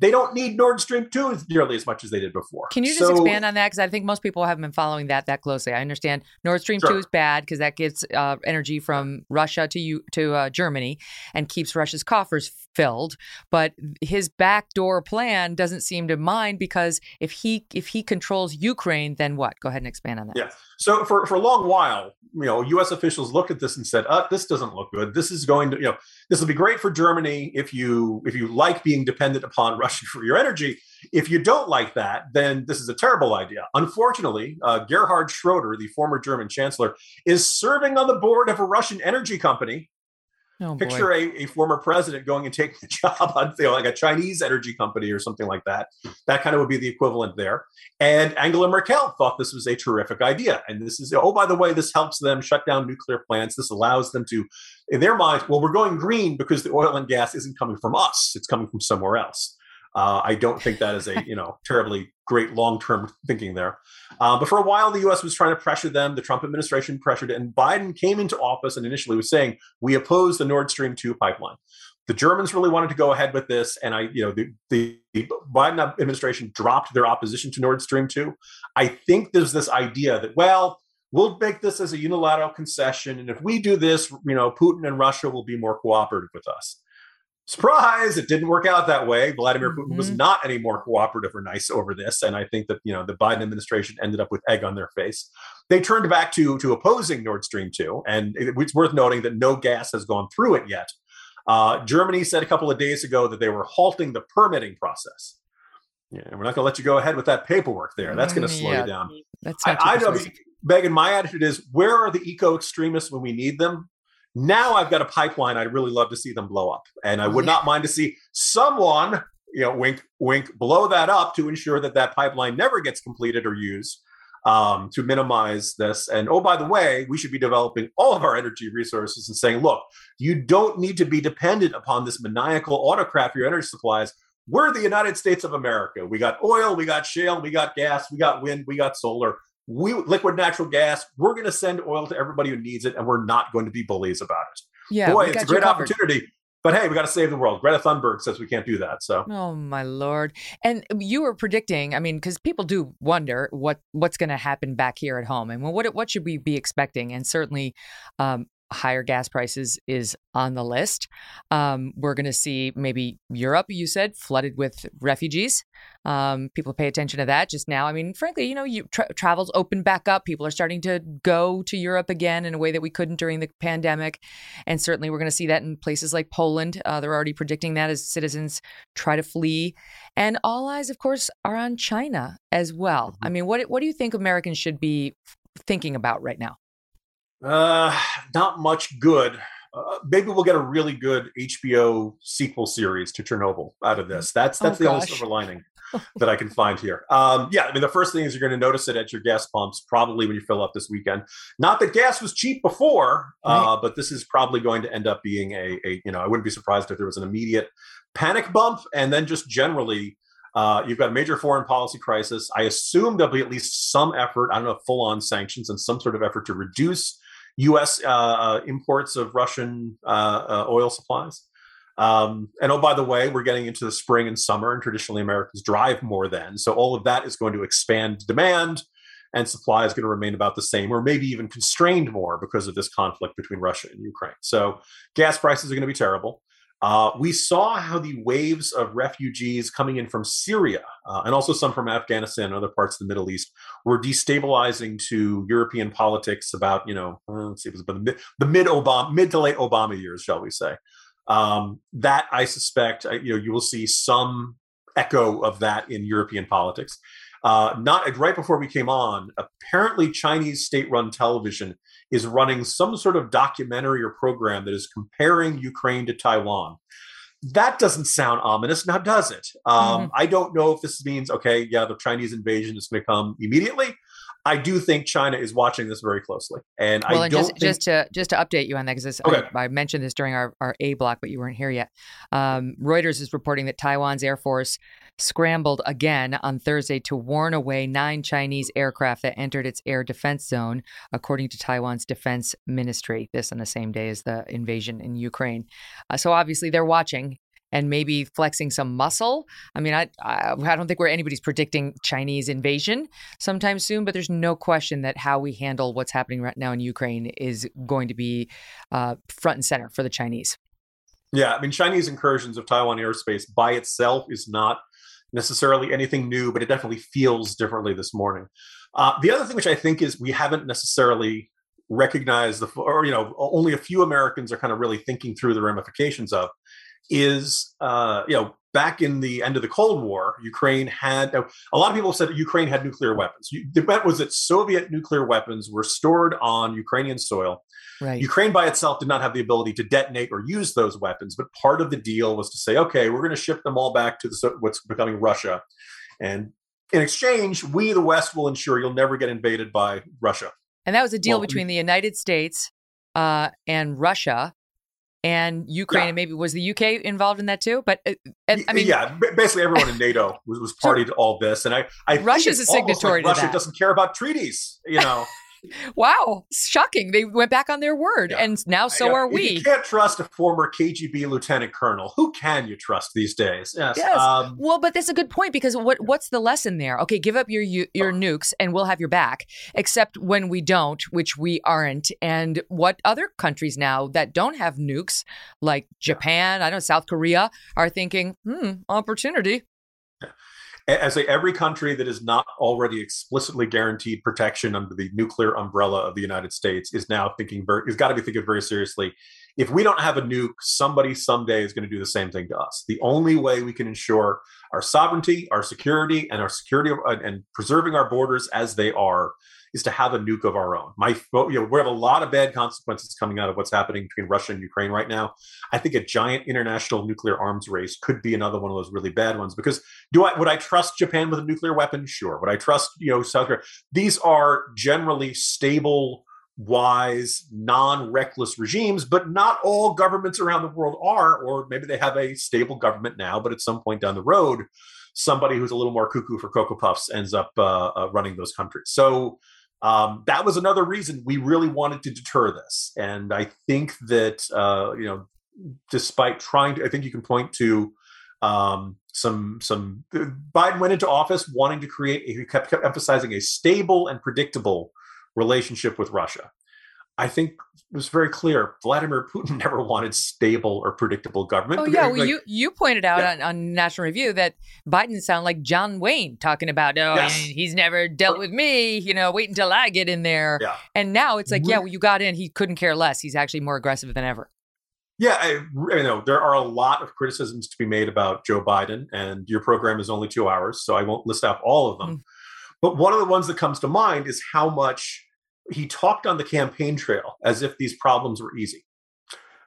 [SPEAKER 3] they don't need Nord Stream 2 nearly as much as they did before.
[SPEAKER 1] Can you just so, expand on that? Because I think most people haven't been following that that closely. I understand Nord Stream sure. 2 is bad because that gets uh, energy from Russia to you to uh, Germany and keeps Russia's coffers filled. But his backdoor plan doesn't seem to mind because if he if he controls Ukraine, then what? Go ahead and expand on that.
[SPEAKER 3] Yeah. So for, for a long while, you know, U.S. officials looked at this and said, uh, "This doesn't look good. This is going to, you know, this will be great for Germany if you if you like being dependent upon Russia for your energy. If you don't like that, then this is a terrible idea." Unfortunately, uh, Gerhard Schroeder, the former German chancellor, is serving on the board of a Russian energy company Oh, Picture a, a, former president going and taking a job on you know, like a Chinese energy company or something like that. That kind of would be the equivalent there. And Angela Merkel thought this was a terrific idea. And this is, oh, by the way, this helps them shut down nuclear plants. This allows them to, in their mind, well, we're going green because the oil and gas isn't coming from us, it's coming from somewhere else. Uh, I don't think that is a you know terribly great long term thinking there. Uh, but for a while, the U.S. was trying to pressure them. The Trump administration pressured and Biden came into office and initially was saying we oppose the Nord Stream two pipeline. The Germans really wanted to go ahead with this, and I, you know, the, the, the Biden administration dropped their opposition to Nord Stream two. I think there's this idea that well, we'll make this as a unilateral concession, and if we do this, you know, Putin and Russia will be more cooperative with us. Surprise! It didn't work out that way. Vladimir Putin mm-hmm. was not any more cooperative or nice over this, and I think that you know the Biden administration ended up with egg on their face. They turned back to to opposing Nord Stream two, and it's worth noting that no gas has gone through it yet. Uh, Germany said a couple of days ago that they were halting the permitting process. Yeah, we're not going to let you go ahead with that paperwork there. That's going to slow yeah, you down. That's not I, I know, Megyn. My attitude is: where are the eco extremists when we need them? Now I've got a pipeline I'd really love to see them blow up. And I would not mind to see someone, you know, wink, wink, blow that up to ensure that that pipeline never gets completed or used um, to minimize this. And oh, by the way, we should be developing all of our energy resources and saying, look, you don't need to be dependent upon this maniacal autocrat for your energy supplies. We're the United States of America. We got oil, we got shale, we got gas, we got wind, we got solar we liquid natural gas. We're going to send oil to everybody who needs it, and we're not going to be bullies about it.
[SPEAKER 1] Yeah,
[SPEAKER 3] boy, it's a great opportunity. But hey, we got to save the world. Greta Thunberg says we can't do that. So,
[SPEAKER 1] oh my lord! And you were predicting. I mean, because people do wonder what what's going to happen back here at home, and what what should we be expecting? And certainly, um, higher gas prices is on the list. Um, we're going to see maybe Europe, you said, flooded with refugees. Um, people pay attention to that just now. I mean, frankly, you know, you, tra- travel's open back up. People are starting to go to Europe again in a way that we couldn't during the pandemic. And certainly we're going to see that in places like Poland. Uh, they're already predicting that as citizens try to flee. And all eyes, of course, are on China as well. Mm-hmm. I mean, what, what do you think Americans should be thinking about right now?
[SPEAKER 3] Uh, not much good. Uh, maybe we'll get a really good HBO sequel series to Chernobyl out of this. That's that's oh, the gosh. only silver lining that I can find here. Um, yeah, I mean the first thing is you're going to notice it at your gas pumps probably when you fill up this weekend. Not that gas was cheap before, uh, right. uh, but this is probably going to end up being a, a you know I wouldn't be surprised if there was an immediate panic bump and then just generally uh, you've got a major foreign policy crisis. I assume there'll be at least some effort, I don't know, full on sanctions and some sort of effort to reduce U.S. Uh, uh, imports of Russian uh, uh, oil supplies. Um, and oh, by the way, we're getting into the spring and summer, and traditionally Americans drive more then. So all of that is going to expand demand, and supply is going to remain about the same, or maybe even constrained more because of this conflict between Russia and Ukraine. So gas prices are going to be terrible. Uh, we saw how the waves of refugees coming in from Syria uh, and also some from Afghanistan and other parts of the Middle East were destabilizing to European politics about, you know, uh, let's see, it was about the mid, Obama, mid to late Obama years, shall we say. Um, that I suspect, you know, you will see some echo of that in European politics. Uh, not right before we came on, apparently Chinese state-run television is running some sort of documentary or program that is comparing Ukraine to Taiwan. That doesn't sound ominous, now does it? Um, mm-hmm. I don't know if this means okay, yeah, the Chinese invasion is going to come immediately. I do think China is watching this very closely, and
[SPEAKER 1] well,
[SPEAKER 3] I
[SPEAKER 1] and
[SPEAKER 3] don't
[SPEAKER 1] just,
[SPEAKER 3] think...
[SPEAKER 1] just to just to update you on that because okay. I, I, mentioned this during our, our A block, but you weren't here yet. Um, Reuters is reporting that Taiwan's air force scrambled again on Thursday to warn away nine Chinese aircraft that entered its air defense zone, according to Taiwan's defense ministry. This on the same day as the invasion in Ukraine. Uh, so obviously they're watching and maybe flexing some muscle. I mean, I, I, I don't think we're anybody's predicting Chinese invasion sometime soon, but there's no question that how we handle what's happening right now in Ukraine is going to be uh, front and center for the Chinese.
[SPEAKER 3] Yeah, I mean, Chinese incursions of Taiwan airspace by itself is not necessarily anything new, but it definitely feels differently this morning. Uh, the other thing, which I think is we haven't necessarily recognized the, or you know, only a few Americans are kind of really thinking through the ramifications of, is uh, you know back in the end of the Cold War, Ukraine had a lot of people said Ukraine had nuclear weapons. The bet was that Soviet nuclear weapons were stored on Ukrainian soil. Right. Ukraine by itself did not have the ability to detonate or use those weapons, but part of the deal was to say, okay, we're going to ship them all back to the, what's becoming Russia, and in exchange, we, the West, will ensure you'll never get invaded by Russia.
[SPEAKER 1] And that was a deal well, between the United States uh, and Russia and Ukraine, yeah. and maybe was the UK involved in that too? But uh, I mean,
[SPEAKER 3] yeah, basically everyone in NATO was, was party to all this, and I, I
[SPEAKER 1] Russia's a signatory
[SPEAKER 3] like Russia that. doesn't care about treaties, you know.
[SPEAKER 1] Wow, shocking! They went back on their word, yeah. and now so are we.
[SPEAKER 3] You can't trust a former KGB lieutenant colonel. Who can you trust these days? Yes.
[SPEAKER 1] yes. Um, well, but that's a good point because what what's the lesson there? Okay, give up your your nukes, and we'll have your back. Except when we don't, which we aren't. And what other countries now that don't have nukes, like Japan, I don't know South Korea, are thinking, hmm, opportunity
[SPEAKER 3] as a, every country that is not already explicitly guaranteed protection under the nuclear umbrella of the United States is now thinking very, has got to be thinking very seriously. If we don't have a nuke, somebody someday is going to do the same thing to us. The only way we can ensure our sovereignty, our security, and our security and preserving our borders as they are is to have a nuke of our own. My, you know, we have a lot of bad consequences coming out of what's happening between Russia and Ukraine right now. I think a giant international nuclear arms race could be another one of those really bad ones. Because do I would I trust Japan with a nuclear weapon? Sure. Would I trust you know South Korea? These are generally stable wise, non reckless regimes, but not all governments around the world are, or maybe they have a stable government now, but at some point down the road, somebody who's a little more cuckoo for Cocoa Puffs ends up uh, uh, running those countries. So um, that was another reason we really wanted to deter this. And I think that, uh, you know, despite trying to, I think you can point to um, some, some, uh, Biden went into office wanting to create, he kept, kept emphasizing a stable and predictable relationship with Russia. I think it was very clear Vladimir Putin never wanted stable or predictable government.
[SPEAKER 1] Oh yeah, well, you you pointed out yeah. on, on, National Review that Biden sounded like John Wayne talking about oh yes. he's never dealt with me. You know, wait until I get in there. Yeah. And now it's like yeah, well, you got in. He couldn't care less. He's actually more aggressive than ever.
[SPEAKER 3] Yeah, I, I know there are a lot of criticisms to be made about Joe Biden, and your program is only two hours, so I won't list out all of them. Mm. But one of the ones that comes to mind is how much he talked on the campaign trail as if these problems were easy.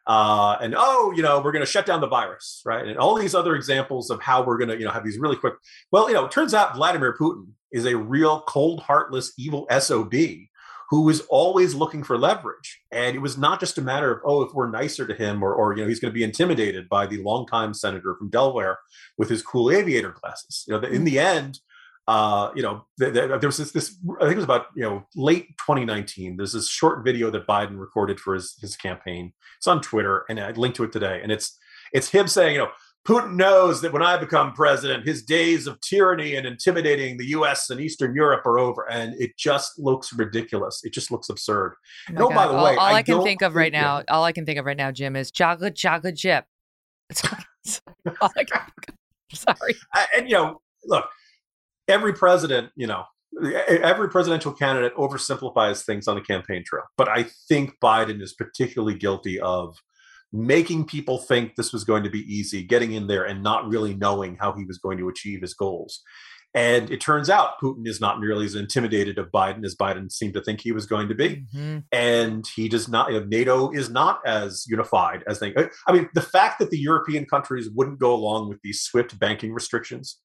[SPEAKER 3] Uh, and oh, you know, we're going to shut down the virus, right? And all these other examples of how we're going to, you know, have these really quick. Well, you know, it turns out Vladimir Putin is a real cold, heartless, evil sob who is always looking for leverage. And it was not just a matter of oh, if we're nicer to him, or or you know, he's going to be intimidated by the longtime senator from Delaware with his cool aviator glasses. You know, in the end, uh, you know, th- th- there was this, this, I think it was about, you know, late 2019. There's this short video that Biden recorded for his, his campaign. It's on Twitter and I linked to it today. And it's, it's him saying, you know, Putin knows that when I become president, his days of tyranny and intimidating the US and Eastern Europe are over. And it just looks ridiculous. It just looks absurd. Oh,
[SPEAKER 1] oh by the way, all, all I, I, can think of right now, all I can think of right now, Jim, is chocolate chocolate chip. Sorry.
[SPEAKER 3] And, you know, look, every president, you know, every presidential candidate oversimplifies things on the campaign trail. But I think Biden is particularly guilty of making people think this was going to be easy, getting in there and not really knowing how he was going to achieve his goals. And it turns out Putin is not nearly as intimidated of Biden as Biden seemed to think he was going to be. Mm-hmm. And he does not, NATO is not as unified as they, I mean, the fact that the European countries wouldn't go along with these SWIFT banking restrictions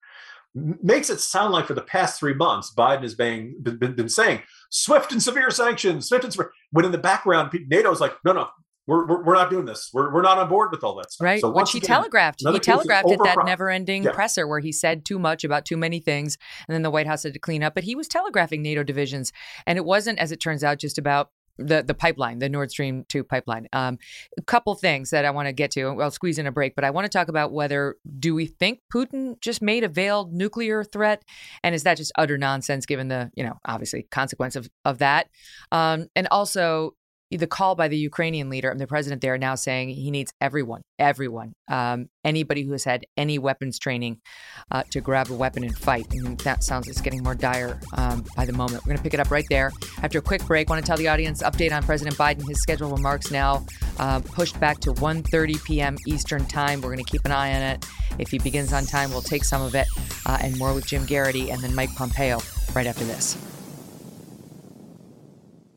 [SPEAKER 3] makes it sound like for the past three months, Biden has been, been, been saying swift and severe sanctions, swift and severe. When in the background, NATO is like, no, no, we're, we're, we're, not doing this. We're, we're not on board with all that stuff.
[SPEAKER 1] Right. So Which he again, telegraphed. He telegraphed at that never ending yeah. presser where he said too much about too many things. And then the White House had to clean up. But he was telegraphing NATO divisions. And it wasn't, as it turns out, just about the the pipeline, the Nord Stream two pipeline. Um, a couple things that I want to get to. I'll squeeze in a break, but I want to talk about whether do we think Putin just made a veiled nuclear threat, and is that just utter nonsense given the you know obviously consequence of of that, um, and also the call by the Ukrainian leader and the president there now saying he needs everyone, everyone, um, anybody who has had any weapons training uh, to grab a weapon and fight. And that sounds it's getting more dire um, by the moment. We're going to pick it up right there after a quick break. Want to tell the audience update on President Biden. His scheduled remarks now uh, pushed back to 1:30 p.m. Eastern time. We're going to keep an eye on it. If he begins on time, we'll take some of it uh, and more with Jim Geraghty and then Mike Pompeo right after this.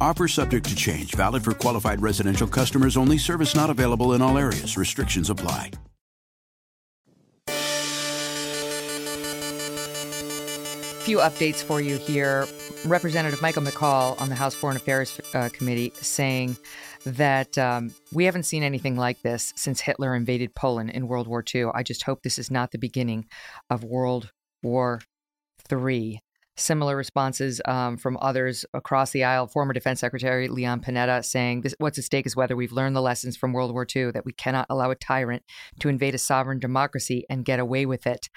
[SPEAKER 4] Offer subject to change, valid for qualified residential customers only, service not available in all areas. Restrictions apply.
[SPEAKER 1] few updates for you here. Representative Michael McCaul on the House Foreign Affairs uh, Committee saying that um, we haven't seen anything like this since Hitler invaded Poland in World War II. I just hope this is not the beginning of World War III. Similar responses um, from others across the aisle. Former Defense Secretary Leon Panetta saying, What's at stake is whether we've learned the lessons from World War II that we cannot allow a tyrant to invade a sovereign democracy and get away with it.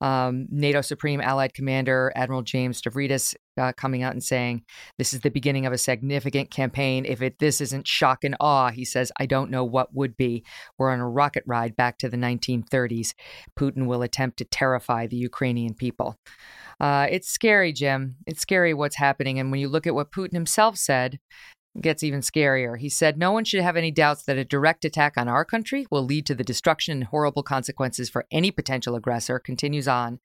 [SPEAKER 1] Um, NATO Supreme Allied Commander Admiral James Stavridis uh, coming out and saying, This is the beginning of a significant campaign. If it, this isn't shock and awe, he says, I don't know what would be. We're on a rocket ride back to the 1930s. Putin will attempt to terrify the Ukrainian people. Uh, it's scary, Jim. It's scary what's happening. And when you look at what Putin himself said, gets even scarier. He said, No one should have any doubts that a direct attack on our country will lead to the destruction and horrible consequences for any potential aggressor. Continues on.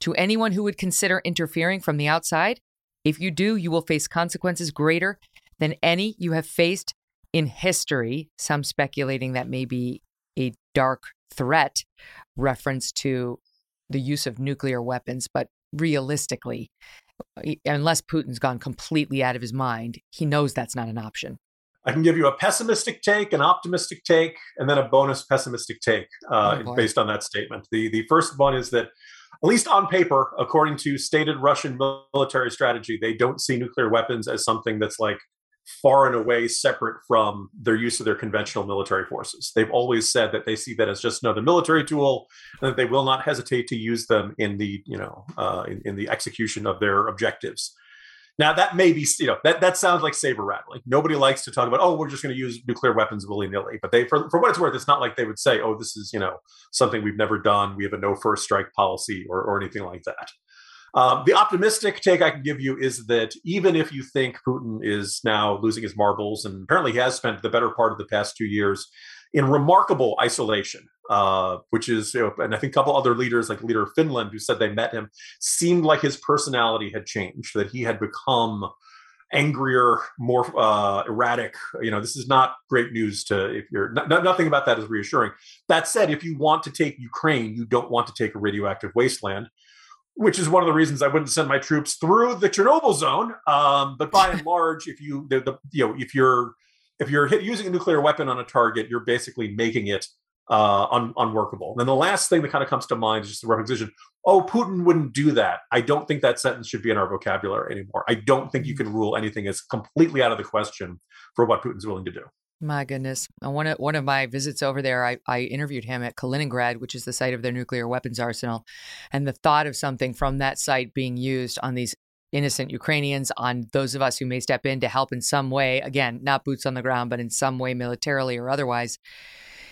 [SPEAKER 1] To anyone who would consider interfering from the outside, if you do, you will face consequences greater than any you have faced in history. Some speculating that may be a dark threat reference to the use of nuclear weapons, but realistically, unless Putin's gone completely out of his mind, he knows that's not an option.
[SPEAKER 3] I can give you a pessimistic take, an optimistic take, and then a bonus pessimistic take uh, oh based on that statement. The the first one is that, at least on paper, according to stated Russian military strategy, they don't see nuclear weapons as something that's like far and away separate from their use of their conventional military forces. They've always said that they see that as just another military tool, and that they will not hesitate to use them in the you know uh, in, in, the execution of their objectives. Now that may be you know that that sounds like saber rattling. Nobody likes to talk about oh we're just going to use nuclear weapons willy nilly, but they for for what it's worth, it's not like they would say oh this is you know something we've never done. We have a no first strike policy or or anything like that. Um, the optimistic take I can give you is that even if you think Putin is now losing his marbles, and apparently he has spent the better part of the past two years in remarkable isolation, uh, which is, you know, and I think a couple other leaders, like leader of Finland, who said they met him, seemed like his personality had changed, that he had become angrier, more uh, erratic. You know, this is not great news to if you're nothing about that is reassuring. That said, if you want to take Ukraine, you don't want to take a radioactive wasteland which is one of the reasons I wouldn't send my troops through the Chernobyl zone. Um, but by and large, if you the, the, you know if you're if you're hit, using a nuclear weapon on a target, you're basically making it uh, un- unworkable. And then the last thing that kind of comes to mind is just the repetition. Oh, Putin wouldn't do that. I don't think that sentence should be in our vocabulary anymore. I don't think you can rule anything as completely out of the question for what Putin's willing to do.
[SPEAKER 1] My goodness. One of, one of my visits over there, I, I interviewed him at Kaliningrad, which is the site of their nuclear weapons arsenal. And the thought of something from that site being used on these innocent Ukrainians, on those of us who may step in to help in some way, again, not boots on the ground, but in some way militarily or otherwise,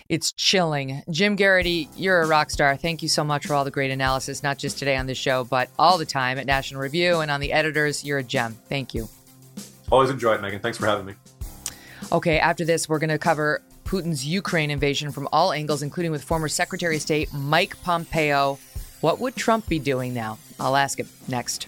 [SPEAKER 1] it's chilling. Jim Geraghty, you're a rock star. Thank you so much for all the great analysis, not just today on this show, but all the time at National Review and on the editors. You're a gem. Thank you.
[SPEAKER 3] Always enjoy it, Megyn. Thanks for having me.
[SPEAKER 1] Okay, after this, we're going to cover Putin's Ukraine invasion from all angles, including with former Secretary of State Mike Pompeo. What would Trump be doing now? I'll ask him next.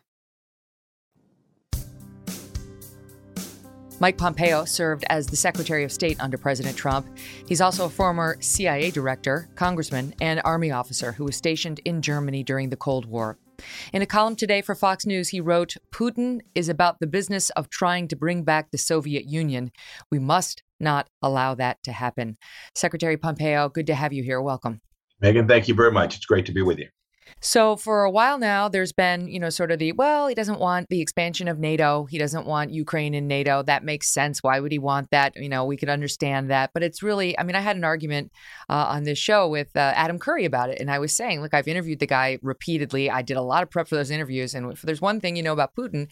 [SPEAKER 1] Mike Pompeo served as the Secretary of State under President Trump. He's also a former CIA director, congressman, and army officer who was stationed in Germany during the Cold War. In a column today for Fox News, he wrote Putin is about the business of trying to bring back the Soviet Union. We must not allow that to happen. Secretary Pompeo, good to have you here. Welcome.
[SPEAKER 5] Megyn, thank you very much. It's great to be with you.
[SPEAKER 1] So for a while now, there's been, you know, sort of the, well, he doesn't want the expansion of NATO. He doesn't want Ukraine in NATO. That makes sense. Why would he want that? You know, we could understand that. But it's really, I mean, I had an argument uh, on this show with uh, Adam Curry about it. And I was saying, look, I've interviewed the guy repeatedly. I did a lot of prep for those interviews. And if there's one thing you know about Putin,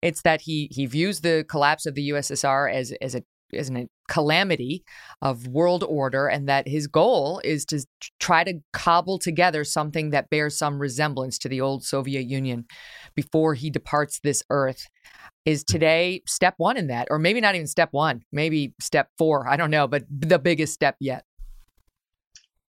[SPEAKER 1] it's that he he views the collapse of the USSR as, as a isn't it calamity of world order and that his goal is to try to cobble together something that bears some resemblance to the old Soviet Union before he departs this earth. Is today step 1 in that or maybe not even step 1 maybe step 4 I don't know but the biggest step yet.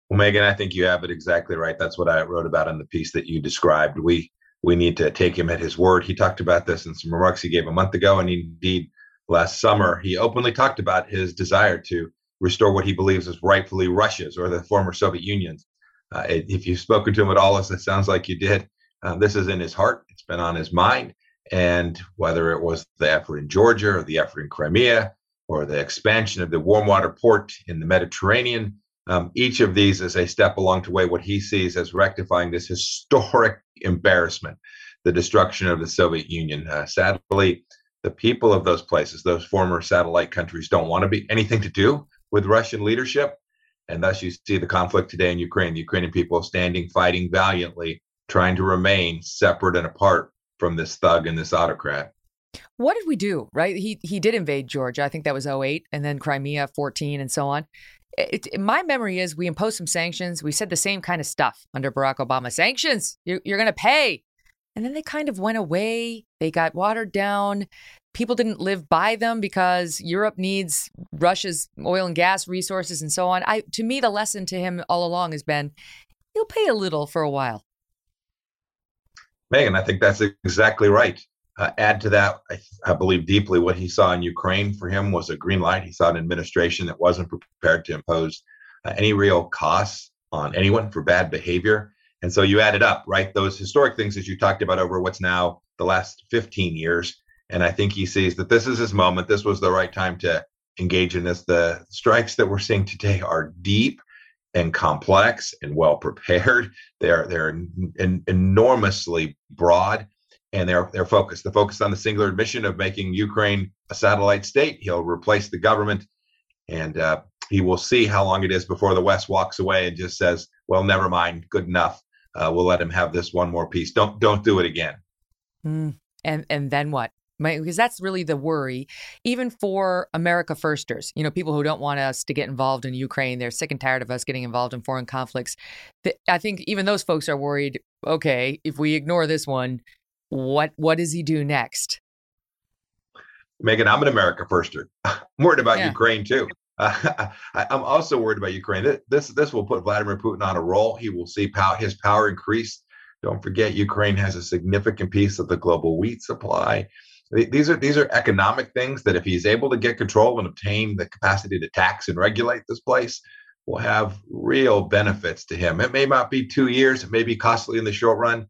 [SPEAKER 5] Well Megyn I think you have it exactly right. That's what I wrote about in the piece that you described. We we need to take him at his word. He talked about this in some remarks he gave a month ago and indeed last summer, he openly talked about his desire to restore what he believes is rightfully Russia's or the former Soviet Union's. Uh, if you've spoken to him at all, as it sounds like you did, uh, this is in his heart. It's been on his mind. And whether it was the effort in Georgia or the effort in Crimea or the expansion of the warm water port in the Mediterranean, um, each of these is a step along the way what he sees as rectifying this historic embarrassment, the destruction of the Soviet Union. Uh, sadly, the people of those places, those former satellite countries, don't want to be anything to do with Russian leadership. And thus, you see the conflict today in Ukraine. The Ukrainian people standing, fighting valiantly, trying to remain separate and apart from this thug and this autocrat.
[SPEAKER 1] What did we do? Right? He he did invade Georgia. I think that was 08, and then Crimea 14, and so on. It, it, my memory is we imposed some sanctions. We said the same kind of stuff under Barack Obama. Sanctions. You're, you're going to pay. And then they kind of went away. They got watered down. People didn't live by them because Europe needs Russia's oil and gas resources and so on. I to me the lesson to him all along has been you'll pay a little for a while.
[SPEAKER 5] Megyn, I think that's exactly right. Uh, add to that, I, I, believe deeply what he saw in Ukraine for him was a green light. He saw an administration that wasn't prepared to impose uh, any real costs on anyone for bad behavior. And so you add it up, right? Those historic things that you talked about over what's now the last 15 years. And I think he sees that this is his moment. This was the right time to engage in this. The strikes that we're seeing today are deep and complex and well prepared. They're they're en- enormously broad and they're they're focused. They're focused on the singular mission of making Ukraine a satellite state. He'll replace the government, and uh, he will see how long it is before the West walks away and just says, "Well, never mind, good enough. Uh, we'll let him have this one more piece. Don't don't do it again."
[SPEAKER 1] Mm. And and then what? because that's really the worry, even for America firsters. You know, people who don't want us to get involved in Ukraine, they're sick and tired of us getting involved in foreign conflicts. I think even those folks are worried. Okay, if we ignore this one, what what does he do next?
[SPEAKER 5] Megyn, I'm an America firster. I'm worried about yeah. Ukraine too. Uh, I, am also worried about Ukraine. This this will put Vladimir Putin on a roll. He will see power, his power increase. Don't forget, Ukraine has a significant piece of the global wheat supply. These are these are economic things that if he's able to get control and obtain the capacity to tax and regulate this place, will have real benefits to him. It may not be two years, it may be costly in the short run,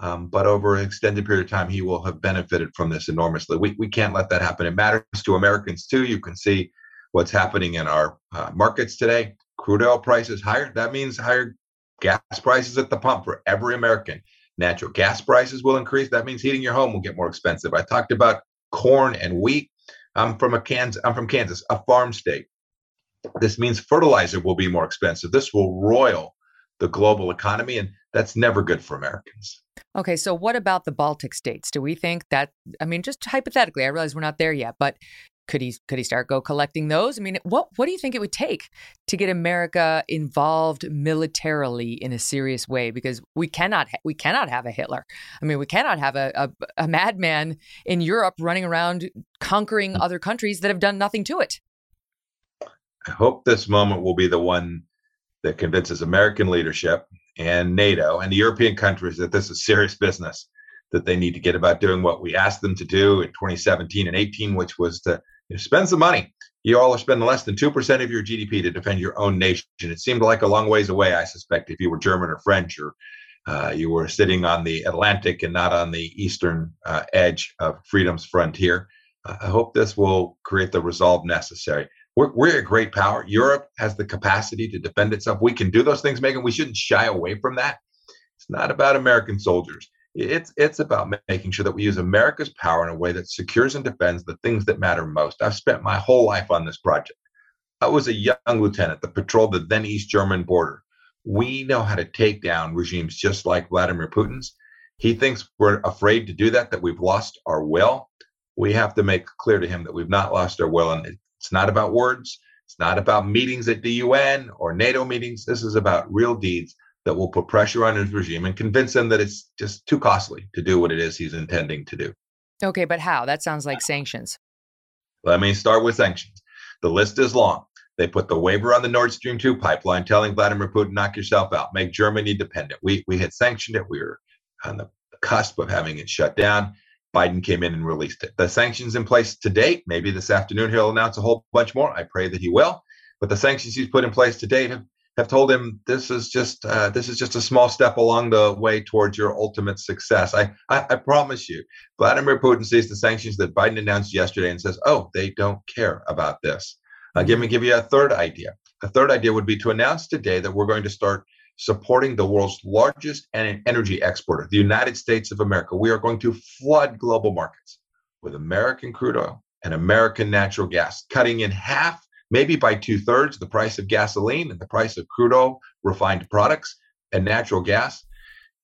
[SPEAKER 5] um, but over an extended period of time, he will have benefited from this enormously. We, we can't let that happen. It matters to Americans too. You can see what's happening in our uh, markets today. Crude oil prices higher. That means higher gas prices at the pump for every American. Natural gas prices will increase. That means heating your home will get more expensive. I talked about corn and wheat. I'm from a Kansas. I'm from Kansas, a farm state. This means fertilizer will be more expensive. This will roil the global economy, and that's never good for Americans.
[SPEAKER 1] Okay, so what about the Baltic states? Do we think that? I mean, just hypothetically, I realize we're not there yet, but could he could he start go collecting those? I mean, what what do you think it would take to get America involved militarily in a serious way? Because we cannot we cannot have a Hitler. I mean, we cannot have a, a, a madman in Europe running around conquering mm. other countries that have done nothing to it.
[SPEAKER 5] I hope this moment will be the one that convinces American leadership and NATO and the European countries that this is serious business that they need to get about doing what we asked them to do in 2017 and 18, which was to spend some money. You all are spending less than 2% of your GDP to defend your own nation. It seemed like a long ways away, I suspect, if you were German or French or uh, you were sitting on the Atlantic and not on the eastern uh, edge of freedom's frontier. Uh, I hope this will create the resolve necessary. We're, we're, a great power. Europe has the capacity to defend itself. We can do those things, Megyn. We shouldn't shy away from that. It's not about American soldiers. It's it's about making sure that we use America's power in a way that secures and defends the things that matter most. I've spent my whole life on this project. I was a young lieutenant that patrolled the then East German border. We know how to take down regimes just like Vladimir Putin's. He thinks we're afraid to do that, that we've lost our will. We have to make clear to him that we've not lost our will. And it's not about words. It's not about meetings at the UN or NATO meetings. This is about real deeds that will put pressure on his regime and convince him that it's just too costly to do what it is he's intending to do.
[SPEAKER 1] Okay, but how? That sounds like sanctions.
[SPEAKER 5] Let me start with sanctions. The list is long. They put the waiver on the Nord Stream 2 pipeline, telling Vladimir Putin, knock yourself out, make Germany dependent. We, we had sanctioned it. We were on the cusp of having it shut down. Biden came in and released it. The sanctions in place to date, maybe this afternoon he'll announce a whole bunch more. I pray that he will. But the sanctions he's put in place to date have have told him this is just uh, this is just a small step along the way towards your ultimate success. I, I, I promise you, Vladimir Putin sees the sanctions that Biden announced yesterday and says, "Oh, they don't care about this." Uh, give me give you a third idea. A third idea would be to announce today that we're going to start supporting the world's largest energy exporter, the United States of America. We are going to flood global markets with American crude oil and American natural gas, cutting in half maybe by two thirds the price of gasoline and the price of crude oil, refined products, and natural gas.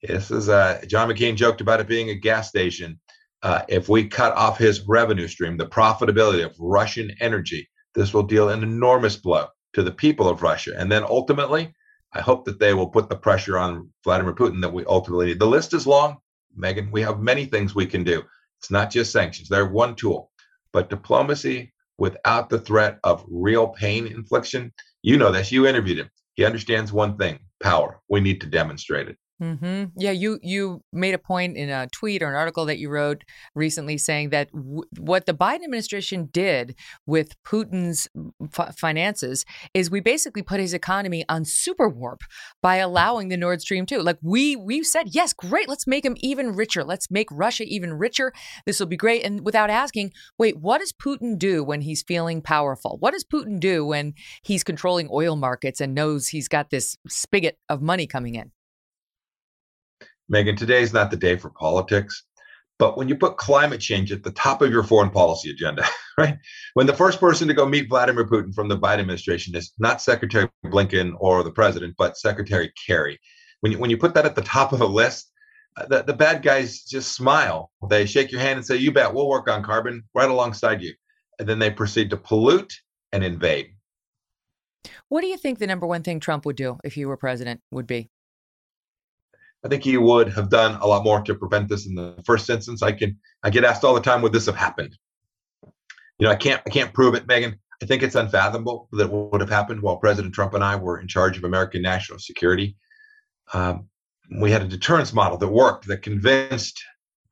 [SPEAKER 5] This is uh, John McCain joked about it being a gas station. Uh, if we cut off his revenue stream, the profitability of Russian energy, this will deal an enormous blow to the people of Russia. And then ultimately, I hope that they will put the pressure on Vladimir Putin that we ultimately need. The list is long, Megyn. We have many things we can do. It's not just sanctions, they're one tool, but diplomacy without the threat of real pain infliction. You know this. You interviewed him. He understands one thing power. We need to demonstrate it.
[SPEAKER 1] Mm-hmm. Yeah, you you made a point in a tweet or an article that you wrote recently saying that w- what the Biden administration did with Putin's f- finances is we basically put his economy on super warp by allowing the Nord Stream 2. Like we we said, yes, great, let's make him even richer. Let's make Russia even richer. This will be great. And without asking, wait, what does Putin do when he's feeling powerful? What does Putin do when he's controlling oil markets and knows he's got this spigot of money coming in?
[SPEAKER 5] Megyn, today is not the day for politics, But when you put climate change at the top of your foreign policy agenda, right? When the first person to go meet Vladimir Putin from the Biden administration is not Secretary Blinken or the president, but Secretary Kerry. When you, when you put that at the top of the list, uh, the, the bad guys just smile. They shake your hand and say, You bet, we'll work on carbon right alongside you. And then they proceed to pollute and invade.
[SPEAKER 1] What do you think the number one thing Trump would do if he were president would be?
[SPEAKER 5] I think he would have done a lot more to prevent this in the first instance. I can I get asked all the time, would this have happened? You know, I can't I can't prove it, Megyn. I think it's unfathomable that it would have happened while President Trump and I were in charge of American national security. Um, we had a deterrence model that worked, that convinced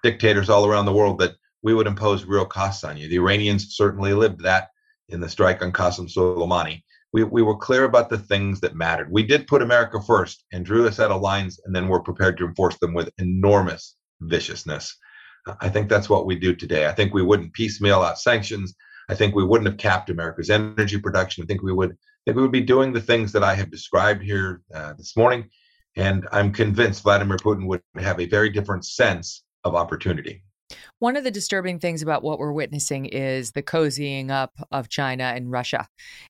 [SPEAKER 5] dictators all around the world that we would impose real costs on you. The Iranians certainly lived that in the strike on Qasem Soleimani we, we were clear about the things that mattered. We did put America first and drew a set of lines, and then we're prepared to enforce them with enormous viciousness. I think that's what we do today. I think we wouldn't piecemeal out sanctions. I think we wouldn't have capped America's energy production. I think we would I think we would be doing the things that I have described here uh, this morning. And I'm convinced Vladimir Putin would have a very different sense of opportunity.
[SPEAKER 1] One of the disturbing things about what we're witnessing is the cozying up of China and Russia.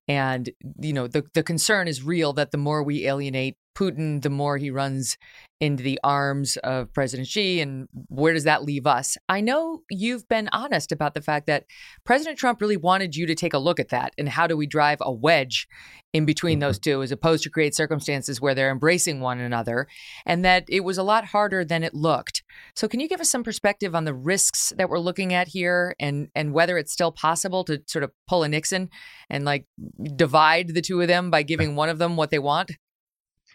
[SPEAKER 1] And, you know, the, the concern is real that the more we alienate Putin, the more he runs into the arms of President Xi. And where does that leave us? I know you've been honest about the fact that President Trump really wanted you to take a look at that and how do we drive a wedge in between mm-hmm. those two as opposed to create circumstances where they're embracing one another and that it was a lot harder than it looked. So can you give us some perspective on the risks that we're looking at here and and whether it's still possible to sort of pull a Nixon and like divide the two of them by giving one of them what they want?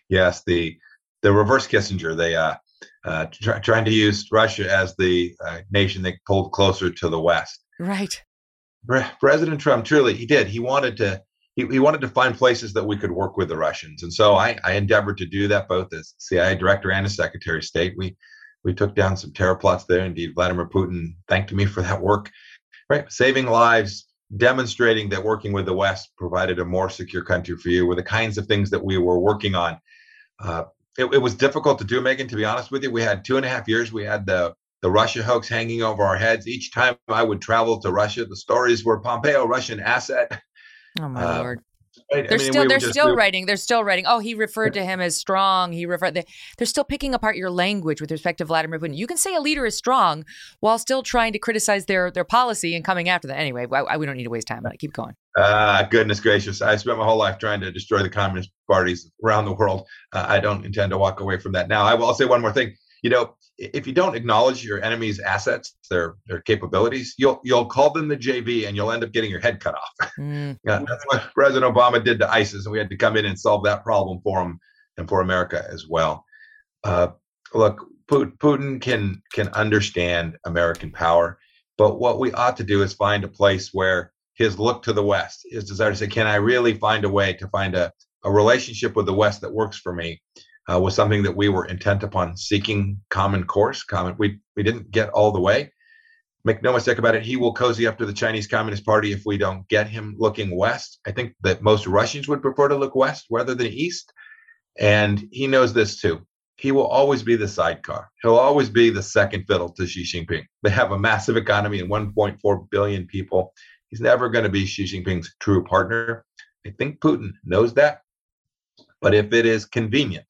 [SPEAKER 5] Yes, the the reverse Kissinger. They uh, uh, try, trying to use Russia as the uh, nation that pulled closer to the West.
[SPEAKER 1] Right.
[SPEAKER 5] President Trump truly he did. He wanted to he, he wanted to find places that we could work with the Russians, and so I, I endeavored to do that both as CIA director and as Secretary of State. We we took down some terror plots there. Indeed, Vladimir Putin thanked me for that work. Right, saving lives, demonstrating that working with the West provided a more secure country for you were the kinds of things that we were working on uh, it, it, was difficult to do, Megyn. To be honest with you, we had two and a half years. We had the the Russia hoax hanging over our heads. Each time I would travel to Russia, the stories were Pompeo, Russian asset.
[SPEAKER 1] Oh my uh, lord! Right? They're I mean, still we they're just, still we, writing. They're still writing. Oh, he referred to him as strong. He referred. They, they're still picking apart your language with respect to Vladimir Putin. You can say a leader is strong while still trying to criticize their their policy and coming after that. Anyway, I, I, we don't need to waste time. But keep going.
[SPEAKER 5] Ah, goodness gracious! I spent my whole life trying to destroy the communist parties around the world. Uh, I don't intend to walk away from that now. I will say one more thing. You know, if you don't acknowledge your enemy's assets, their their capabilities, you'll you'll call them the JV, and you'll end up getting your head cut off. Mm. yeah, that's what President Obama did to ISIS, and we had to come in and solve that problem for him and for America as well. Uh, look, Putin can can understand American power, but what we ought to do is find a place where his look to the West, his desire to say, "Can I really find a way to find a a relationship with the West that works for me?" uh, was something that we were intent upon seeking common course. Common, we we didn't get all the way. Make no mistake about it, he will cozy up to the Chinese Communist Party if we don't get him looking west. I think that most Russians would prefer to look west rather than east, and he knows this too. He will always be the sidecar. He'll always be the second fiddle to Xi Jinping. They have a massive economy and 1.4 billion people. He's never going to be Xi Jinping's true partner. I think Putin knows that. But if it is convenient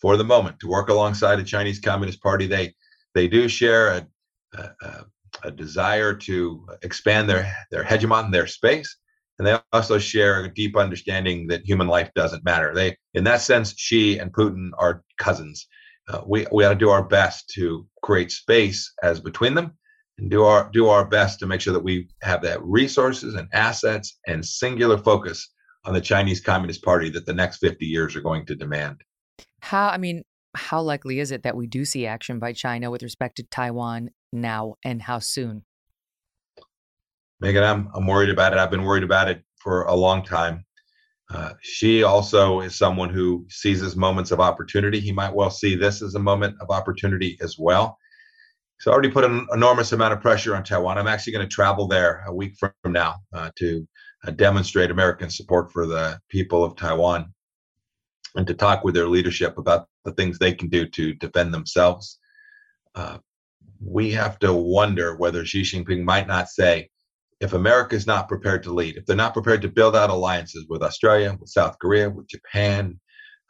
[SPEAKER 5] for the moment to work alongside the Chinese Communist Party. They they do share a, a, a desire to expand their their hegemon, their space, and they also share a deep understanding that human life doesn't matter. They, in that sense, Xi and Putin are cousins. Uh, we we ought to do our best to create space as between them, and do our do our best to make sure that we have that resources and assets and singular focus on the Chinese Communist Party that the next 50 years are going to demand.
[SPEAKER 1] How, I mean, how likely is it that we do see action by China with respect to Taiwan now and how soon?
[SPEAKER 5] Megyn, I'm, I'm worried about it. I've been worried about it for a long time. Uh, Xi also is someone who seizes moments of opportunity. He might well see this as a moment of opportunity as well. He's already put an enormous amount of pressure on Taiwan. I'm actually going to travel there a week from now uh, to uh, demonstrate American support for the people of Taiwan and to talk with their leadership about the things they can do to defend themselves. Uh, we have to wonder whether Xi Jinping might not say, if America is not prepared to lead, if they're not prepared to build out alliances with Australia, with South Korea, with Japan,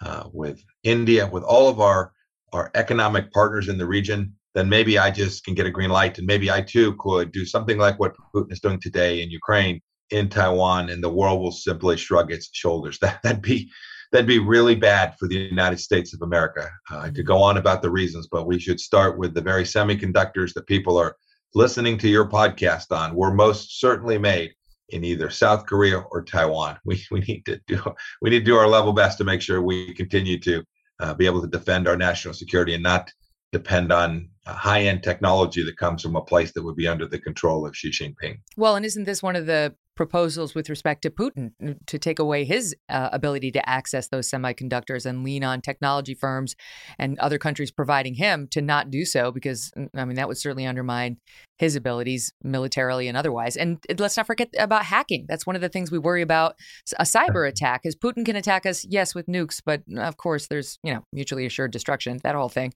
[SPEAKER 5] uh, with India, with all of our our economic partners in the region, then maybe I just can get a green light, and maybe I too could do something like what Putin is doing today in Ukraine, in Taiwan, and the world will simply shrug its shoulders. That that'd be that'd be really bad for the United States of America. Uh, I could go on about the reasons, but we should start with the very semiconductors that people are listening to your podcast on were most certainly made in either South Korea or Taiwan. We we need to do we need to do our level best to make sure we continue to uh, be able to defend our national security and not depend on high end technology that comes from a place that would be under the control of Xi Jinping.
[SPEAKER 1] Well, and isn't this one of the proposals with respect to Putin to take away his uh, ability to access those semiconductors and lean on technology firms and other countries providing him to not do so because I mean that would certainly undermine his abilities militarily and otherwise. And let's not forget about hacking. That's one of the things we worry about. A cyber attack is Putin can attack us, yes, with nukes, but of course there's you know mutually assured destruction, that whole thing.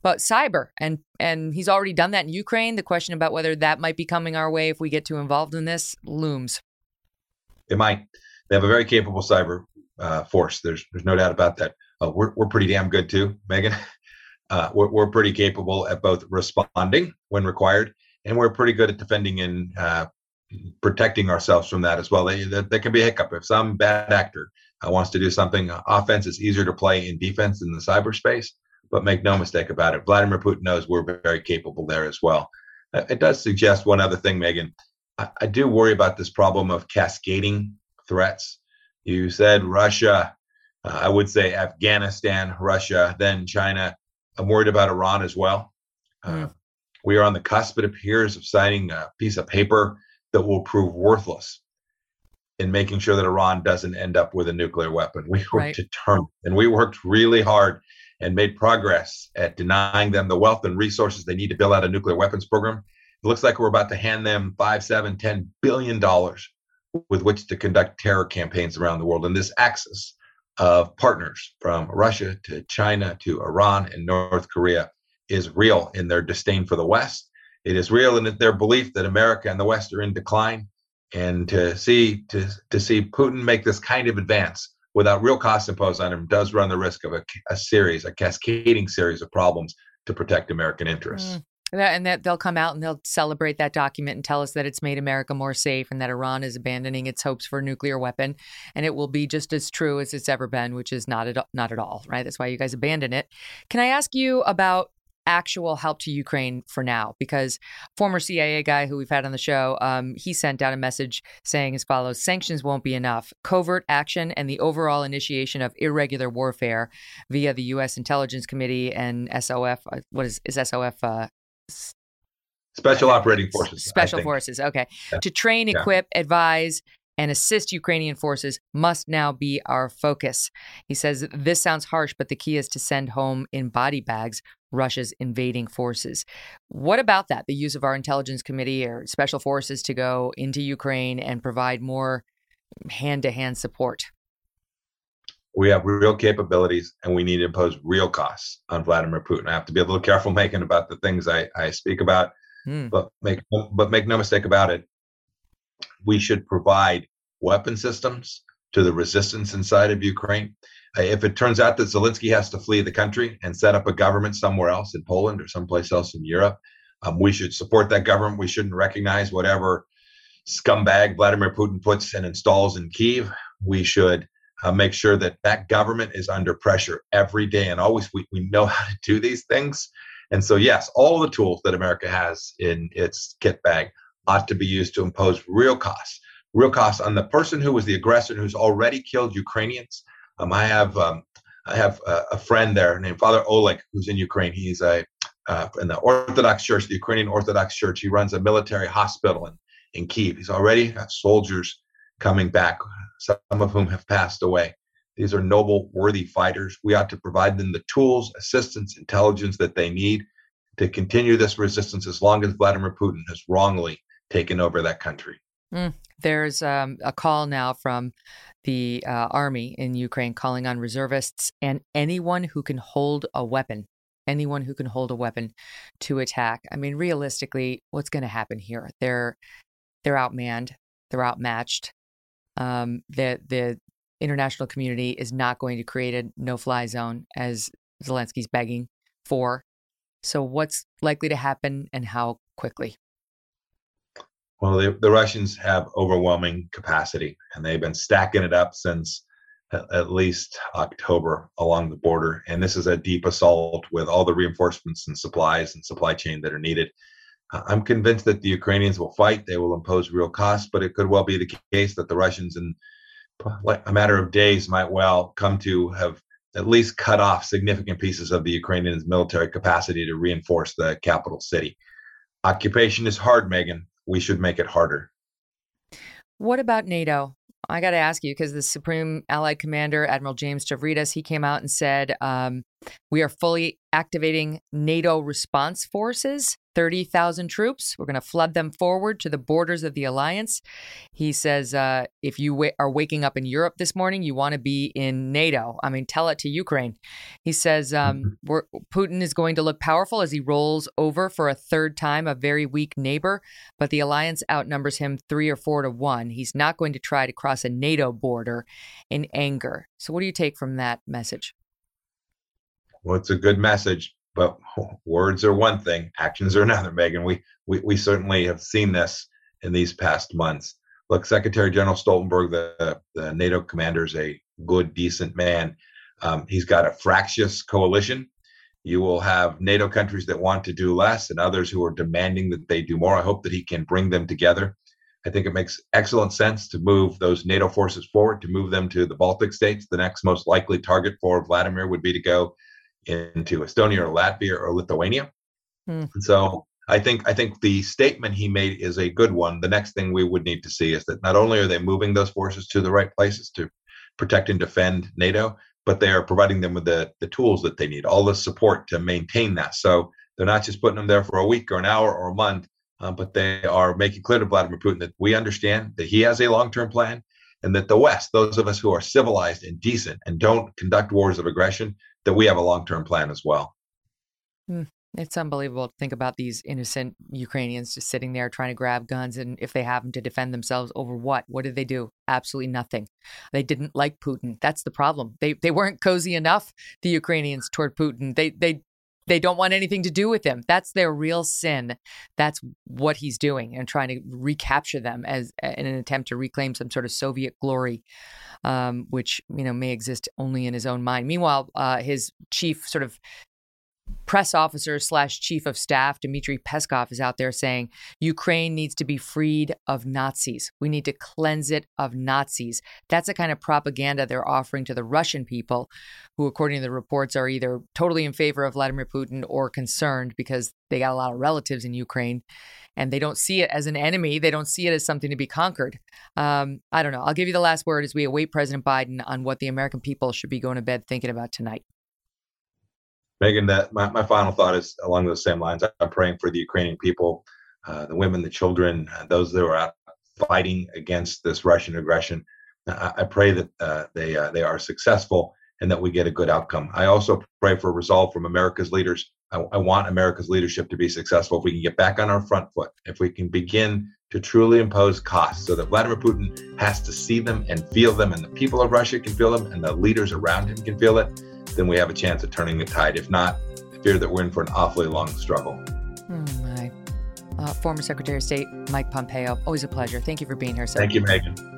[SPEAKER 1] But cyber and and he's already done that in Ukraine. The question about whether that might be coming our way if we get too involved in this looms.
[SPEAKER 5] It might. They have a very capable cyber uh, force. There's there's no doubt about that. Uh, we're we're pretty damn good too, Megyn. Uh, we're we're pretty capable at both responding when required, and we're pretty good at defending and uh, protecting ourselves from that as well. They, can be a hiccup if some bad actor uh, wants to do something. Uh, offense is easier to play in defense in the cyberspace, but make no mistake about it, Vladimir Putin knows we're very capable there as well. it does suggest one other thing, Megyn. I, I do worry about this problem of cascading threats. You said Russia, uh, I would say Afghanistan, Russia, then China. I'm worried about Iran as well. Uh, we are on the cusp, it appears, of signing a piece of paper that will prove worthless in making sure that Iran doesn't end up with a nuclear weapon. We were right. determined and we worked really hard and made progress at denying them the wealth and resources they need to build out a nuclear weapons program. It looks like we're about to hand them five, seven, ten billion dollars with which to conduct terror campaigns around the world. And this axis of partners from Russia to China to Iran and North Korea is real in their disdain for the West. It is real in their belief that America and the West are in decline. And to see to, to see Putin make this kind of advance without real costs imposed on him does run the risk of a, a series, a cascading series of problems to protect American interests. Mm.
[SPEAKER 1] And that they'll come out and they'll celebrate that document and tell us that it's made America more safe and that Iran is abandoning its hopes for a nuclear weapon, and it will be just as true as it's ever been, which is not at not at all, right? That's why you guys abandon it. Can I ask you about actual help to Ukraine for now, because former CIA guy who we've had on the show, um, he sent out a message saying as follows: sanctions won't be enough. Covert action and the overall initiation of irregular warfare via the U.S. Intelligence Committee and SOF. Uh, what is is SOF? Uh,
[SPEAKER 5] Special Operating Forces.
[SPEAKER 1] Special Forces. Okay. Yeah. To train, equip, advise, and assist Ukrainian forces must now be our focus. He says this sounds harsh, but the key is to send home in body bags Russia's invading forces. What about that? The use of our intelligence committee or special forces to go into Ukraine and provide more hand to hand support?
[SPEAKER 5] we have real capabilities and we need to impose real costs on Vladimir Putin. I have to be a little careful making about the things I, I speak about, mm. but make but make no mistake about it. We should provide weapon systems to the resistance inside of Ukraine. Uh, if it turns out that Zelensky has to flee the country and set up a government somewhere else in Poland or someplace else in Europe, um, we should support that government. We shouldn't recognize whatever scumbag Vladimir Putin puts and installs in Kiev. We should uh, make sure that that government is under pressure every day and always we, we know how to do these things and so yes all the tools that america has in its kit bag ought to be used to impose real costs. Real costs on the person who was the aggressor who's already killed ukrainians. Um, i have um, i have a, a, friend there named father oleg who's in ukraine. He's a uh, in the orthodox church the ukrainian orthodox church. He runs a military hospital in, in kiev he's already got soldiers coming back some of whom have passed away. These are noble, worthy fighters. We ought to provide them the tools, assistance, intelligence that they need to continue this resistance as long as Vladimir Putin has wrongly taken over that country.
[SPEAKER 1] Mm, there's um, a call now from the uh, army in Ukraine calling on reservists and anyone who can hold a weapon anyone who can hold a weapon to attack. I mean, realistically, what's going to happen here? They're they're outmanned, they're outmatched. Um, the the international community is not going to create a no-fly zone as Zelensky's begging for. So, what's likely to happen, and how quickly?
[SPEAKER 5] Well, the, the Russians have overwhelming capacity, and they've been stacking it up since at least October along the border. And this is a deep assault with all the reinforcements and supplies and supply chain that are needed. Uh, I'm convinced that the Ukrainians will fight. They will impose real costs, but it could well be the case that the Russians, in a matter of days, might well come to have at least cut off significant pieces of the Ukrainians' military capacity to reinforce the capital city. Occupation is hard, Megyn. We should make it harder.
[SPEAKER 1] What about NATO? I got to ask you because the Supreme Allied Commander, Admiral James Stavridis, he came out and said, um, We are fully activating NATO response forces 30,000 troops. We're going to flood them forward to the borders of the alliance. He says, uh, if you w- are waking up in Europe this morning, you want to be in NATO. I mean, tell it to Ukraine. He says, um, mm-hmm. Putin is going to look powerful as he rolls over for a third time a very weak neighbor, but the alliance outnumbers him three or four to one. He's not going to try to cross a NATO border in anger. So, what do you take from that message?
[SPEAKER 5] Well, it's a good message but words are one thing, actions are another, Megyn. We, we, we certainly have seen this in these past months. Look, Secretary General Stoltenberg, the, the NATO commander, is a good, decent man. Um, he's got a fractious coalition. You will have NATO countries that want to do less and others who are demanding that they do more. I hope that he can bring them together. I think it makes excellent sense to move those NATO forces forward, to move them to the Baltic states. The next most likely target for Vladimir would be to go into Estonia or Latvia or Lithuania. Mm. So I think I think the statement he made is a good one. The next thing we would need to see is that not only are they moving those forces to the right places to protect and defend NATO, but they are providing them with the, the tools that they need, all the support to maintain that. So they're not just putting them there for a week or an hour or a month, uh, but they are making clear to Vladimir Putin that we understand that he has a long term plan and that the West, those of us who are civilized and decent and don't conduct wars of aggression, that we have a long term plan as well.
[SPEAKER 1] Mm, it's unbelievable to think about these innocent Ukrainians just sitting there trying to grab guns, and if they have them to defend themselves over what? What did they do? Absolutely nothing. They didn't like Putin. That's the problem. They they weren't cozy enough. The Ukrainians toward Putin. They they they don't want anything to do with him. That's their real sin. That's what he's doing and trying to recapture them as in an attempt to reclaim some sort of Soviet glory, um, which you know may exist only in his own mind. Meanwhile, uh, his chief sort of press officer slash chief of staff Dmitry Peskov is out there saying Ukraine needs to be freed of Nazis. We need to cleanse it of Nazis. That's the kind of propaganda they're offering to the Russian people, who, according to the reports, are either totally in favor of Vladimir Putin or concerned because they got a lot of relatives in Ukraine and they don't see it as an enemy. They don't see it as something to be conquered. Um, I don't know. I'll give you the last word as we await President Biden on what the American people should be going to bed thinking about tonight.
[SPEAKER 5] Megyn, that my, my final thought is along those same lines. I'm praying for the Ukrainian people, uh, the women, the children, uh, those that are out fighting against this Russian aggression. I, I pray that uh, they uh, they are successful and that we get a good outcome. I also pray for resolve from America's leaders. I, I want America's leadership to be successful. If we can get back on our front foot, if we can begin to truly impose costs so that Vladimir Putin has to see them and feel them, and the people of Russia can feel them, and the leaders around him can feel it then we have a chance of turning the tide. If not, I fear that we're in for an awfully long struggle.
[SPEAKER 1] Oh my. Uh, former Secretary of State Mike Pompeo, always a pleasure. Thank you for being here, sir.
[SPEAKER 5] Thank you, Megyn.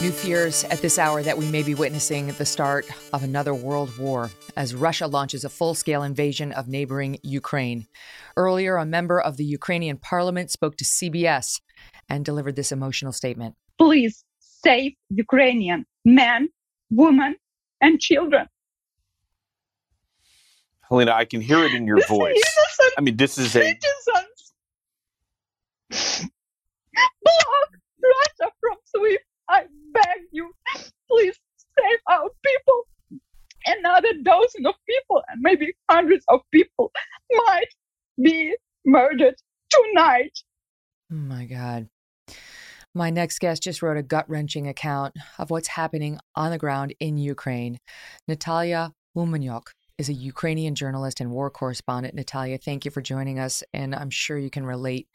[SPEAKER 1] New fears at this hour that we may be witnessing the start of another world war as Russia launches a full scale invasion of neighboring Ukraine. Earlier, a member of the Ukrainian parliament spoke to CBS and delivered this emotional statement.
[SPEAKER 6] Please save Ukrainian men, women, and children.
[SPEAKER 7] Helena, I can hear it in your
[SPEAKER 6] This
[SPEAKER 7] voice. I mean, this is a
[SPEAKER 6] citizens block Russia from SWIFT. I beg you, please save our people. Another dozen of people and maybe hundreds of people might be murdered tonight.
[SPEAKER 1] Oh my God. My next guest just wrote a gut wrenching account of what's happening on the ground in Ukraine. Natalia Gumenyuk is a Ukrainian journalist and war correspondent. Natalia, thank you for joining us, and I'm sure you can relate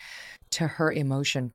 [SPEAKER 1] to her emotion.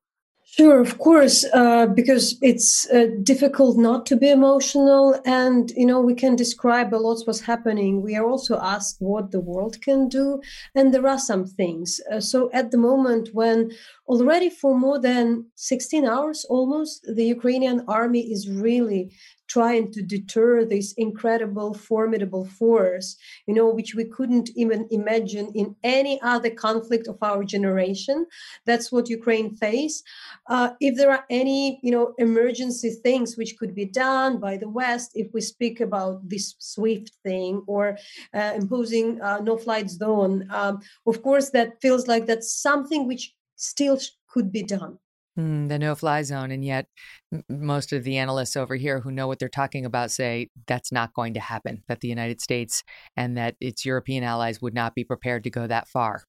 [SPEAKER 8] Sure, of course, uh, because it's uh, difficult not to be emotional, and you know we can describe a lot what's happening. We are also asked what the world can do, and there are some things. Uh, so at the moment, when already for more than 16 hours, almost, the Ukrainian army is really trying to deter this incredible, formidable force, you know, which we couldn't even imagine in any other conflict of our generation. That's what Ukraine face. Uh, if there are any, you know, emergency things which could be done by the West, if we speak about this SWIFT thing or uh, imposing uh, no-flight zone, um, of course, that feels like that's something which still could be done.
[SPEAKER 1] Mm, the no fly zone. And yet, m- most of the analysts over here who know what they're talking about say that's not going to happen, that the United States and that its European allies would not be prepared to go that far.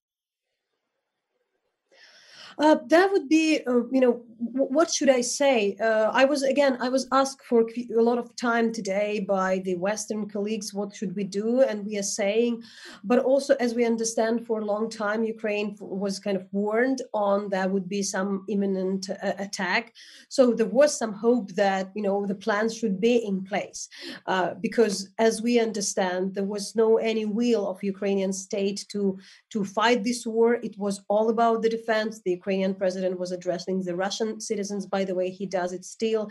[SPEAKER 8] Uh, that would be, uh, you know, w- what should I say? Uh, I was again, I was asked for a lot of time today by the Western colleagues. What should we do? And we are saying, but also as we understand, for a long time, Ukraine was kind of warned on there would be some imminent uh, attack. So there was some hope that you know the plans should be in place, uh, because as we understand, there was no any will of Ukrainian state to to fight this war. It was all about the defense. The Ukrainian president was addressing the Russian citizens. By the way, he does it still.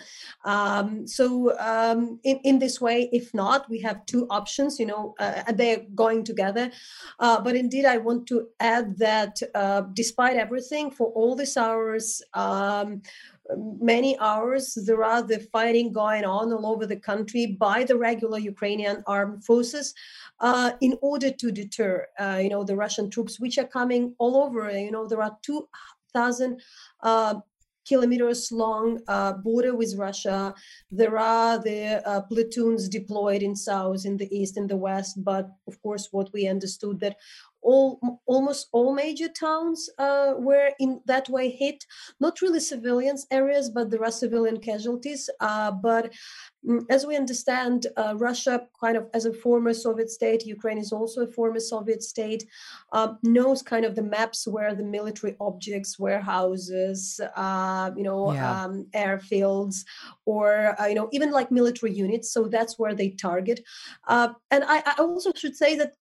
[SPEAKER 8] Um, so um, in, in this way, if not, we have two options. You know, uh, they're going together. Uh, but indeed, I want to add that uh, despite everything, for all these hours. Um, many hours there are the fighting going on all over the country by the regular ukrainian armed forces uh, in order to deter uh, you know the russian troops which are coming all over you know there are 2000 uh, kilometers long uh, border with Russia. There are the uh, platoons deployed in south, in the east, in the west. But of course, what we understood that all almost all major towns uh, were in that way hit. Not really civilians areas, but there are civilian casualties. Uh, but mm, as we understand, uh, Russia, kind of as a former Soviet state, Ukraine is also a former Soviet state, uh, knows kind of the maps where the military objects, warehouses, uh, you know,
[SPEAKER 1] Yeah.
[SPEAKER 8] um, airfields, or uh, you know, even like military units. So that's where they target. Uh, and I, I also should say that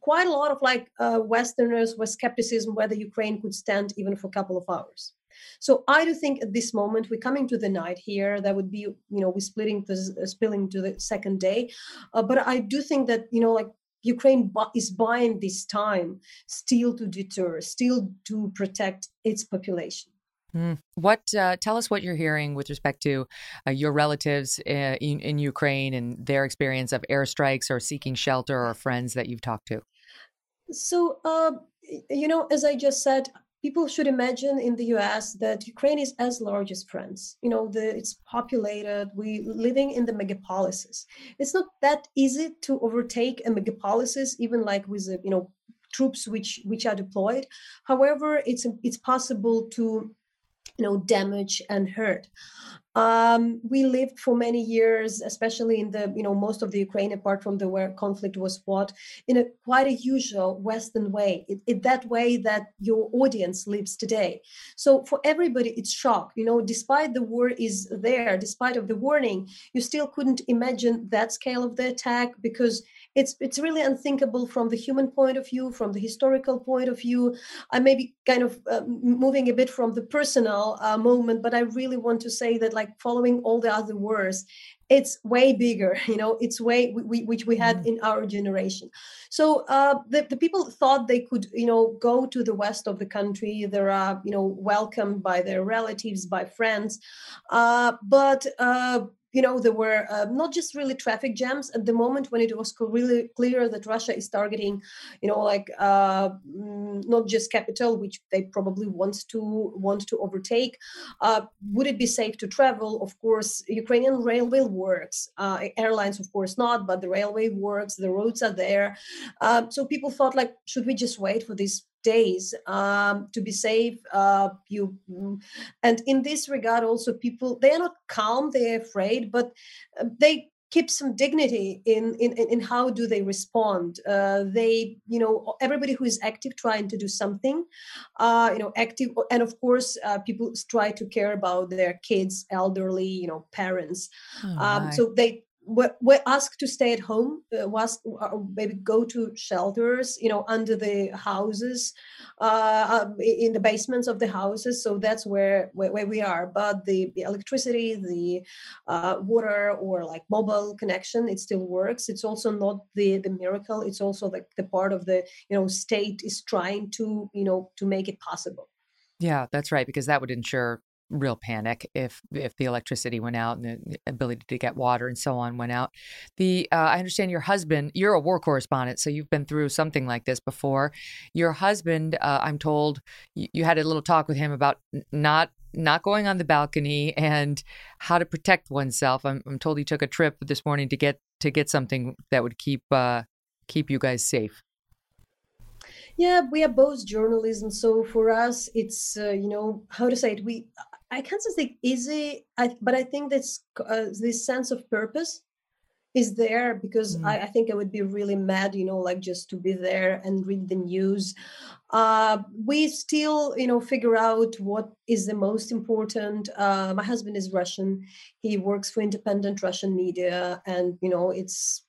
[SPEAKER 8] quite a lot of like uh, Westerners were skepticism whether Ukraine could stand even for a couple of hours. So I do think at this moment we're coming to the night here. That would be you know we're splitting this uh, spilling to the second day, uh, but I do think that you know like Ukraine bu- is buying this time still to deter, still to protect its population.
[SPEAKER 1] Mm. What? Uh, tell us what you're hearing with respect to uh, your relatives uh, in, in Ukraine and their experience of airstrikes or seeking shelter or friends that you've talked to.
[SPEAKER 8] So, uh, you know, as I just said, people should imagine in the U.S. that Ukraine is as large as France. You know, the, it's populated. We living in the megapolises. It's not that easy to overtake a megapolises, even like with the, you know troops which which are deployed. However, it's it's possible to you know damage and hurt. Um, we lived for many years especially in the you know most of the ukraine apart from the where conflict was fought in a quite a usual western way it, it, that way that your audience lives today. So for everybody it's shock you know despite the war is there despite of the warning you still couldn't imagine that scale of the attack because it's it's really unthinkable from the human point of view from the historical point of view. I may be kind of uh, moving a bit from the personal uh, moment but i really want to say that like following all the other wars it's way bigger you know it's way we, which we had mm-hmm. in our generation. So uh, the, the people thought they could you know go to the west of the country. They're uh, you know welcomed by their relatives by friends. Uh, but uh, you know there were uh, not just really traffic jams at the moment when it was really clear that russia is targeting you know like uh, mm, not just capital which they probably want to want to overtake. Uh, would it be safe to travel? Of course ukrainian railway works. Uh, airlines of course not but the railway works the roads are there. Uh, so people thought like should we just wait for this days um, to be safe uh, you mm, and in this regard also people they are not calm they're afraid but uh, they keep some dignity in in, in how do they respond. Uh, they you know everybody who is active trying to do something uh, you know active and of course uh, people try to care about their kids elderly you know parents. Oh, um, so they we're, we're asked to stay at home, uh, was uh, maybe go to shelters, you know, under the houses, uh, um, in the basements of the houses. So that's where where, where we are. But the, the electricity, the uh, water, or like mobile connection, it still works. It's also not the the miracle. It's also the, the part of the you know state is trying to you know to make it possible.
[SPEAKER 1] Yeah, that's right, because that would ensure real panic if if the electricity went out and the ability to get water and so on went out. The uh, I understand your husband. You're a war correspondent, so you've been through something like this before. Your husband, uh, I'm told, you, you, had a little talk with him about not not going on the balcony and how to protect oneself. I'm, I'm told he took a trip this morning to get to get something that would keep uh, keep you guys safe
[SPEAKER 8] yeah we are both journalism so for us it's uh, you know how to say it we I can't say easy, I, but I think this uh, this sense of purpose is there because mm. I, I, think I would be really mad, you know, like just to be there and read the news. Uh, we still, you know, figure out what is the most important. Uh, my husband is Russian; he works for independent Russian media, and you know, it's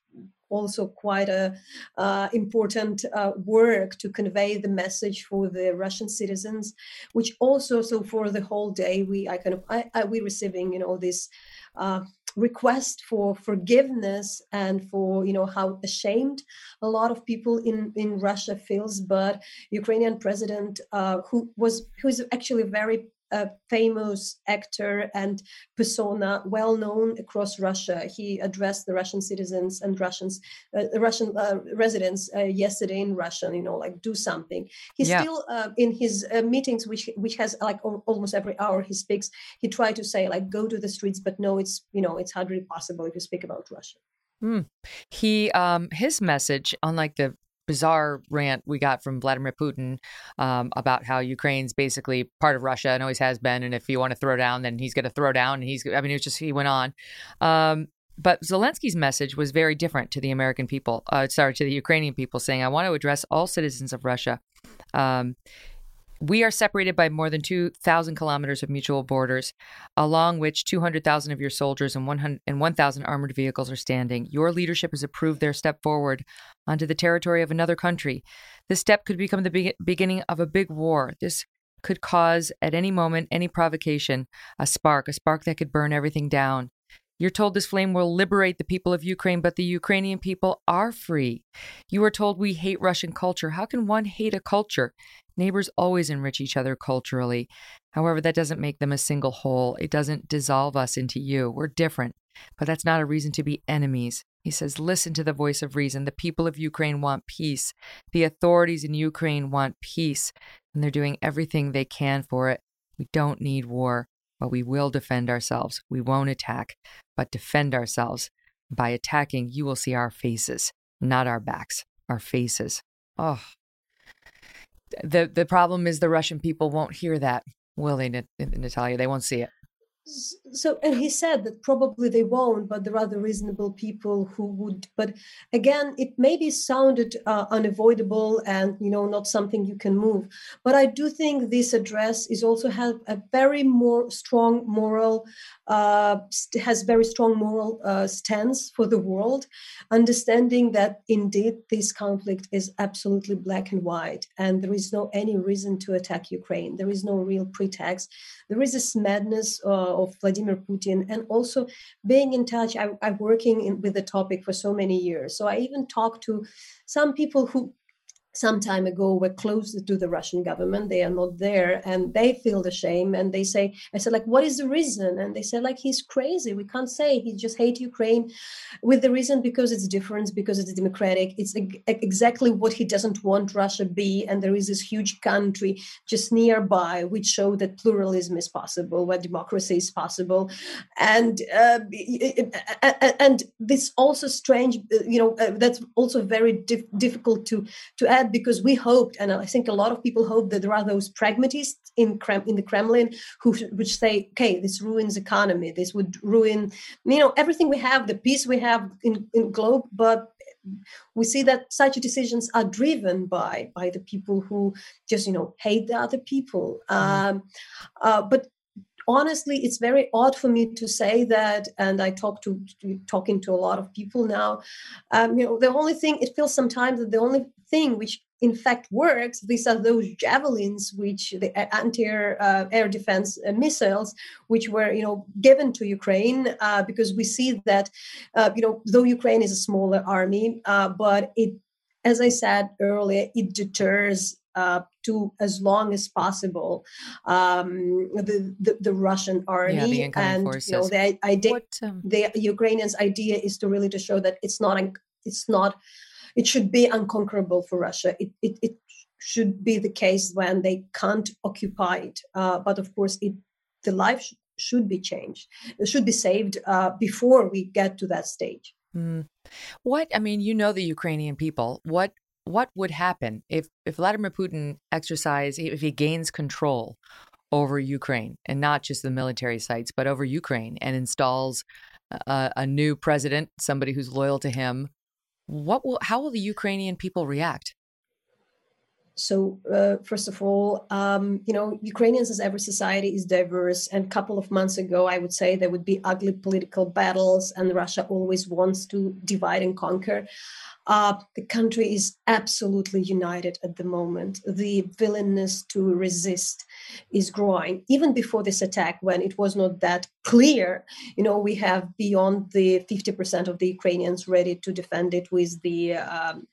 [SPEAKER 8] also quite a uh, important uh, work to convey the message for the Russian citizens, which also so for the whole day we I kind of I, I we receiving you know this. Uh, request for forgiveness and for you know how ashamed a lot of people in in russia feels but ukrainian president uh, who was who is actually very a famous actor and persona, well known across Russia. He addressed the Russian citizens and Russians, uh, Russian uh, residents uh, yesterday in Russian. You know, like do something. He's yeah. still uh, in his uh, meetings, which which has like almost every hour he speaks. He tried to say like go to the streets, but no, it's you know it's hardly possible if you speak about Russia.
[SPEAKER 1] Mm. He um his message, unlike the bizarre rant we got from Vladimir Putin um, about how Ukraine's basically part of Russia and always has been. And if you want to throw down, then he's going to throw down. And he's, I mean, it was just, he went on. Um, but Zelensky's message was very different to the American people, uh, sorry, to the Ukrainian people, saying, I want to address all citizens of Russia. Um, we are separated by more than 2,000 kilometers of mutual borders, along which 200,000 of your soldiers and 1,000 armored vehicles are standing. Your leadership has approved their step forward onto the territory of another country. This step could become the be- beginning of a big war. This could cause, at any moment, any provocation, a spark, a spark that could burn everything down. You're told this flame will liberate the people of Ukraine, but the Ukrainian people are free. You are told we hate Russian culture. How can one hate a culture? Neighbors always enrich each other culturally. However, that doesn't make them a single whole. It doesn't dissolve us into you. We're different, but that's not a reason to be enemies. He says, Listen to the voice of reason. The people of Ukraine want peace. The authorities in Ukraine want peace, and they're doing everything they can for it. We don't need war, but we will defend ourselves. We won't attack, but defend ourselves. By attacking, you will see our faces, not our backs, our faces. Oh, the the problem is the Russian people won't hear that, will they, Natalia? They won't see it
[SPEAKER 8] so and he said that probably they won't but there are the reasonable people who would but again it maybe sounded uh, unavoidable and you know not something you can move. But i do think this address is also have a very more strong moral uh, has very strong moral uh, stance for the world understanding that indeed this conflict is absolutely black and white and there is no any reason to attack ukraine. There is no real pretext there is this madness uh, of Vladimir Putin, and also being in touch. I, I'm working in, with the topic for so many years, so I even talked to some people who some time ago were close to the Russian government. They are not there and they feel the shame. And they say, I said, like, what is the reason? And they said, like, he's crazy. We can't say he just hate Ukraine with the reason because it's different, because it's democratic. It's exactly what he doesn't want Russia be. And there is this huge country just nearby, which show that pluralism is possible, where democracy is possible. And uh, and this also strange, you know, uh, that's also very dif- difficult to to add because we hoped, and I think a lot of people hope that there are those pragmatists in Krem- in the Kremlin who which say, okay, this ruins economy, this would ruin, you know, everything we have, the peace we have in, in globe, but we see that such decisions are driven by by the people who just you know hate the other people. Mm-hmm. um, uh, but honestly it's very odd for me to say that and i talk to, to talking to a lot of people now. Um, you know the only thing it feels sometimes that the only thing which in fact works these are those javelins which the anti-air uh, air defense uh, missiles which were you know given to ukraine uh, because we see that uh, you know though ukraine is a smaller army uh, but it as i said earlier it deters uh, to as long as possible um, the, the, the Russian army
[SPEAKER 1] yeah, the and forces.
[SPEAKER 8] you know the idea what, um... the Ukrainians idea is to really to show that it's not it's not it should be unconquerable for Russia. It, it, it should be the case when they can't occupy it. Uh, but of course, it, the life sh- should be changed. It should be saved uh, before we get to that stage.
[SPEAKER 1] Mm. What I mean, you know the Ukrainian people. What what would happen if if Vladimir Putin exercise if he gains control over Ukraine and not just the military sites, but over Ukraine and installs a, a new president, somebody who's loyal to him, what will how will the Ukrainian people react?
[SPEAKER 8] So uh, first of all, um, you know, Ukrainians, as every society, is diverse. And a couple of months ago, I would say there would be ugly political battles, and Russia always wants to divide and conquer. Uh, the country is absolutely united at the moment. The willingness to resist is growing. Even before this attack, when it was not that clear, you know, we have beyond the 50% of the Ukrainians ready to defend it with the um,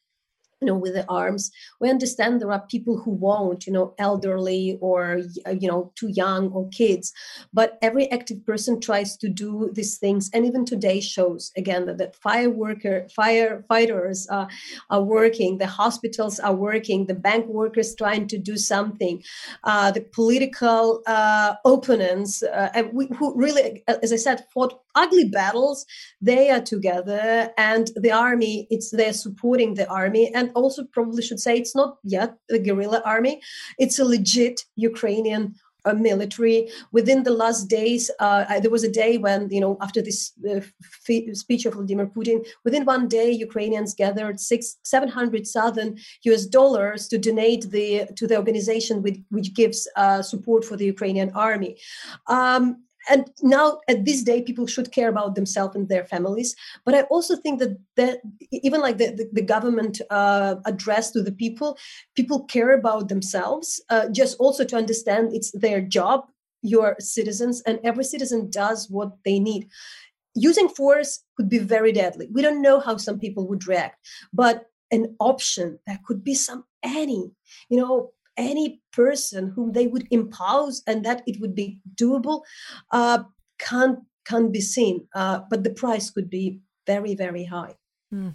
[SPEAKER 8] you know with the arms. We understand there are people who won't you know elderly or you know too young or kids but every active person tries to do these things. And even today shows again that, that fire worker firefighters uh, are working the hospitals are working the bank workers trying to do something uh, the political uh, opponents uh, we, who really as i said fought ugly battles. They are together and the army it's they're supporting the army. And also probably should say it's not yet a guerrilla army. It's a legit ukrainian uh, military. Within the last days uh, there was a day when you know after this uh, f- speech of vladimir putin within one day ukrainians gathered six 700,000 us dollars to donate the to the organization with, which gives uh, support for the ukrainian army. Um, and now at this day people should care about themselves and their families. But i also think that that even like the, the, the government uh, address to the people people care about themselves uh, just also to understand it's their job your citizens and every citizen does what they need. Using force could be very deadly. We don't know how some people would react but an option that could be some any you know any person whom they would impose and that it would be doable uh, can't can't be seen. Uh, but the price could be very very high.
[SPEAKER 1] Hmm.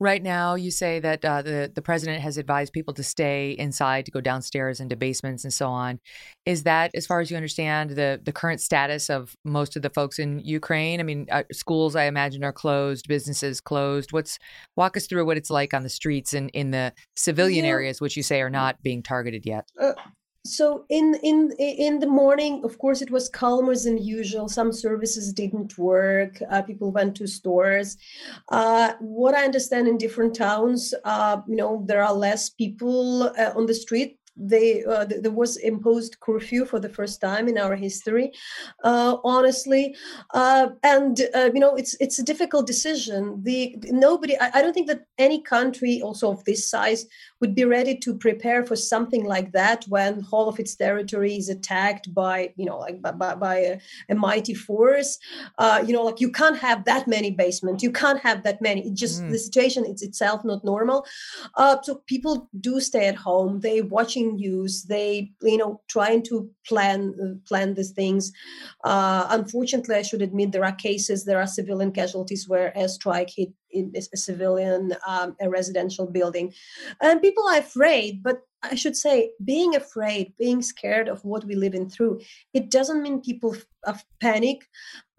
[SPEAKER 1] Right now, you say that uh, the the president has advised people to stay inside, to go downstairs into basements and so on. Is that, as far as you understand, the the current status of most of the folks in Ukraine? I mean, uh, schools, I imagine, are closed, businesses closed. What's walk us through what it's like on the streets and in the civilian yeah. areas, which you say are not being targeted yet.
[SPEAKER 8] Uh, so in in in the morning of course it was calmer than usual. Some services didn't work. Uh, people went to stores. Uh, what i understand in different towns uh, you know there are less people uh, on the street. They uh, th- there was imposed curfew for the first time in our history uh, honestly. Uh, and uh, you know it's it's a difficult decision. The nobody I, I, don't think that any country also of this size would be ready to prepare for something like that when all of its territory is attacked by you know like by, by a, a, mighty force. Uh, you know like you can't have that many basements you can't have that many. It just mm. the situation is itself not normal. Uh, so people do stay at home. They watching news. They you know trying to plan uh, plan these things. Uh, unfortunately i should admit there are cases there are civilian casualties where a strike hit in a civilian um, a residential building. And people are afraid but i should say being afraid being scared of what we live in through it doesn't mean people f- panic.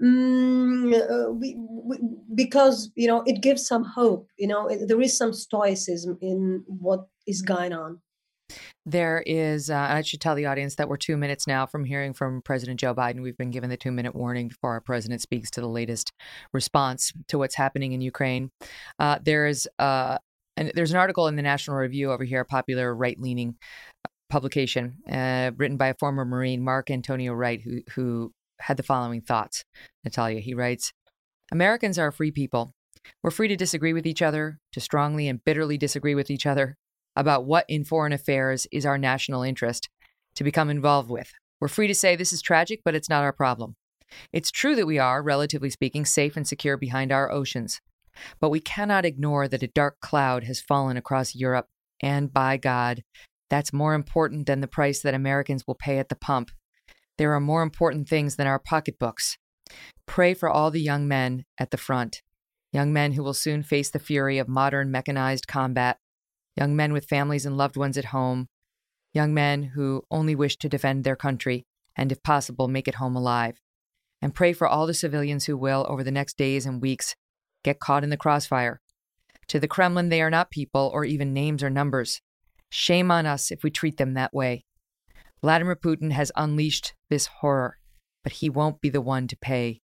[SPEAKER 8] Mm, uh, we, we, because you know it gives some hope you know it, there is some stoicism in what is going on
[SPEAKER 1] there is, uh, I should tell the audience that we're two minutes now from hearing from President Joe Biden. We've been given the two minute warning before our president speaks to the latest response to what's happening in Ukraine. Uh, there is, uh, and there's an article in the National Review over here, a popular right leaning publication, uh, written by a former Marine, Mark Antonio Wright, who, who had the following thoughts. Natalia, he writes Americans are free people. We're free to disagree with each other, to strongly and bitterly disagree with each other, about what in foreign affairs is our national interest to become involved with. We're free to say this is tragic, but it's not our problem. It's true that we are, relatively speaking, safe and secure behind our oceans. But we cannot ignore that a dark cloud has fallen across Europe, and by God, that's more important than the price that Americans will pay at the pump. There are more important things than our pocketbooks. Pray for all the young men at the front, young men who will soon face the fury of modern mechanized combat young men with families and loved ones at home, young men who only wish to defend their country and, if possible, make it home alive. And pray for all the civilians who will, over the next days and weeks, get caught in the crossfire. To the Kremlin, they are not people or even names or numbers. Shame on us if we treat them that way. Vladimir Putin has unleashed this horror, but he won't be the one to pay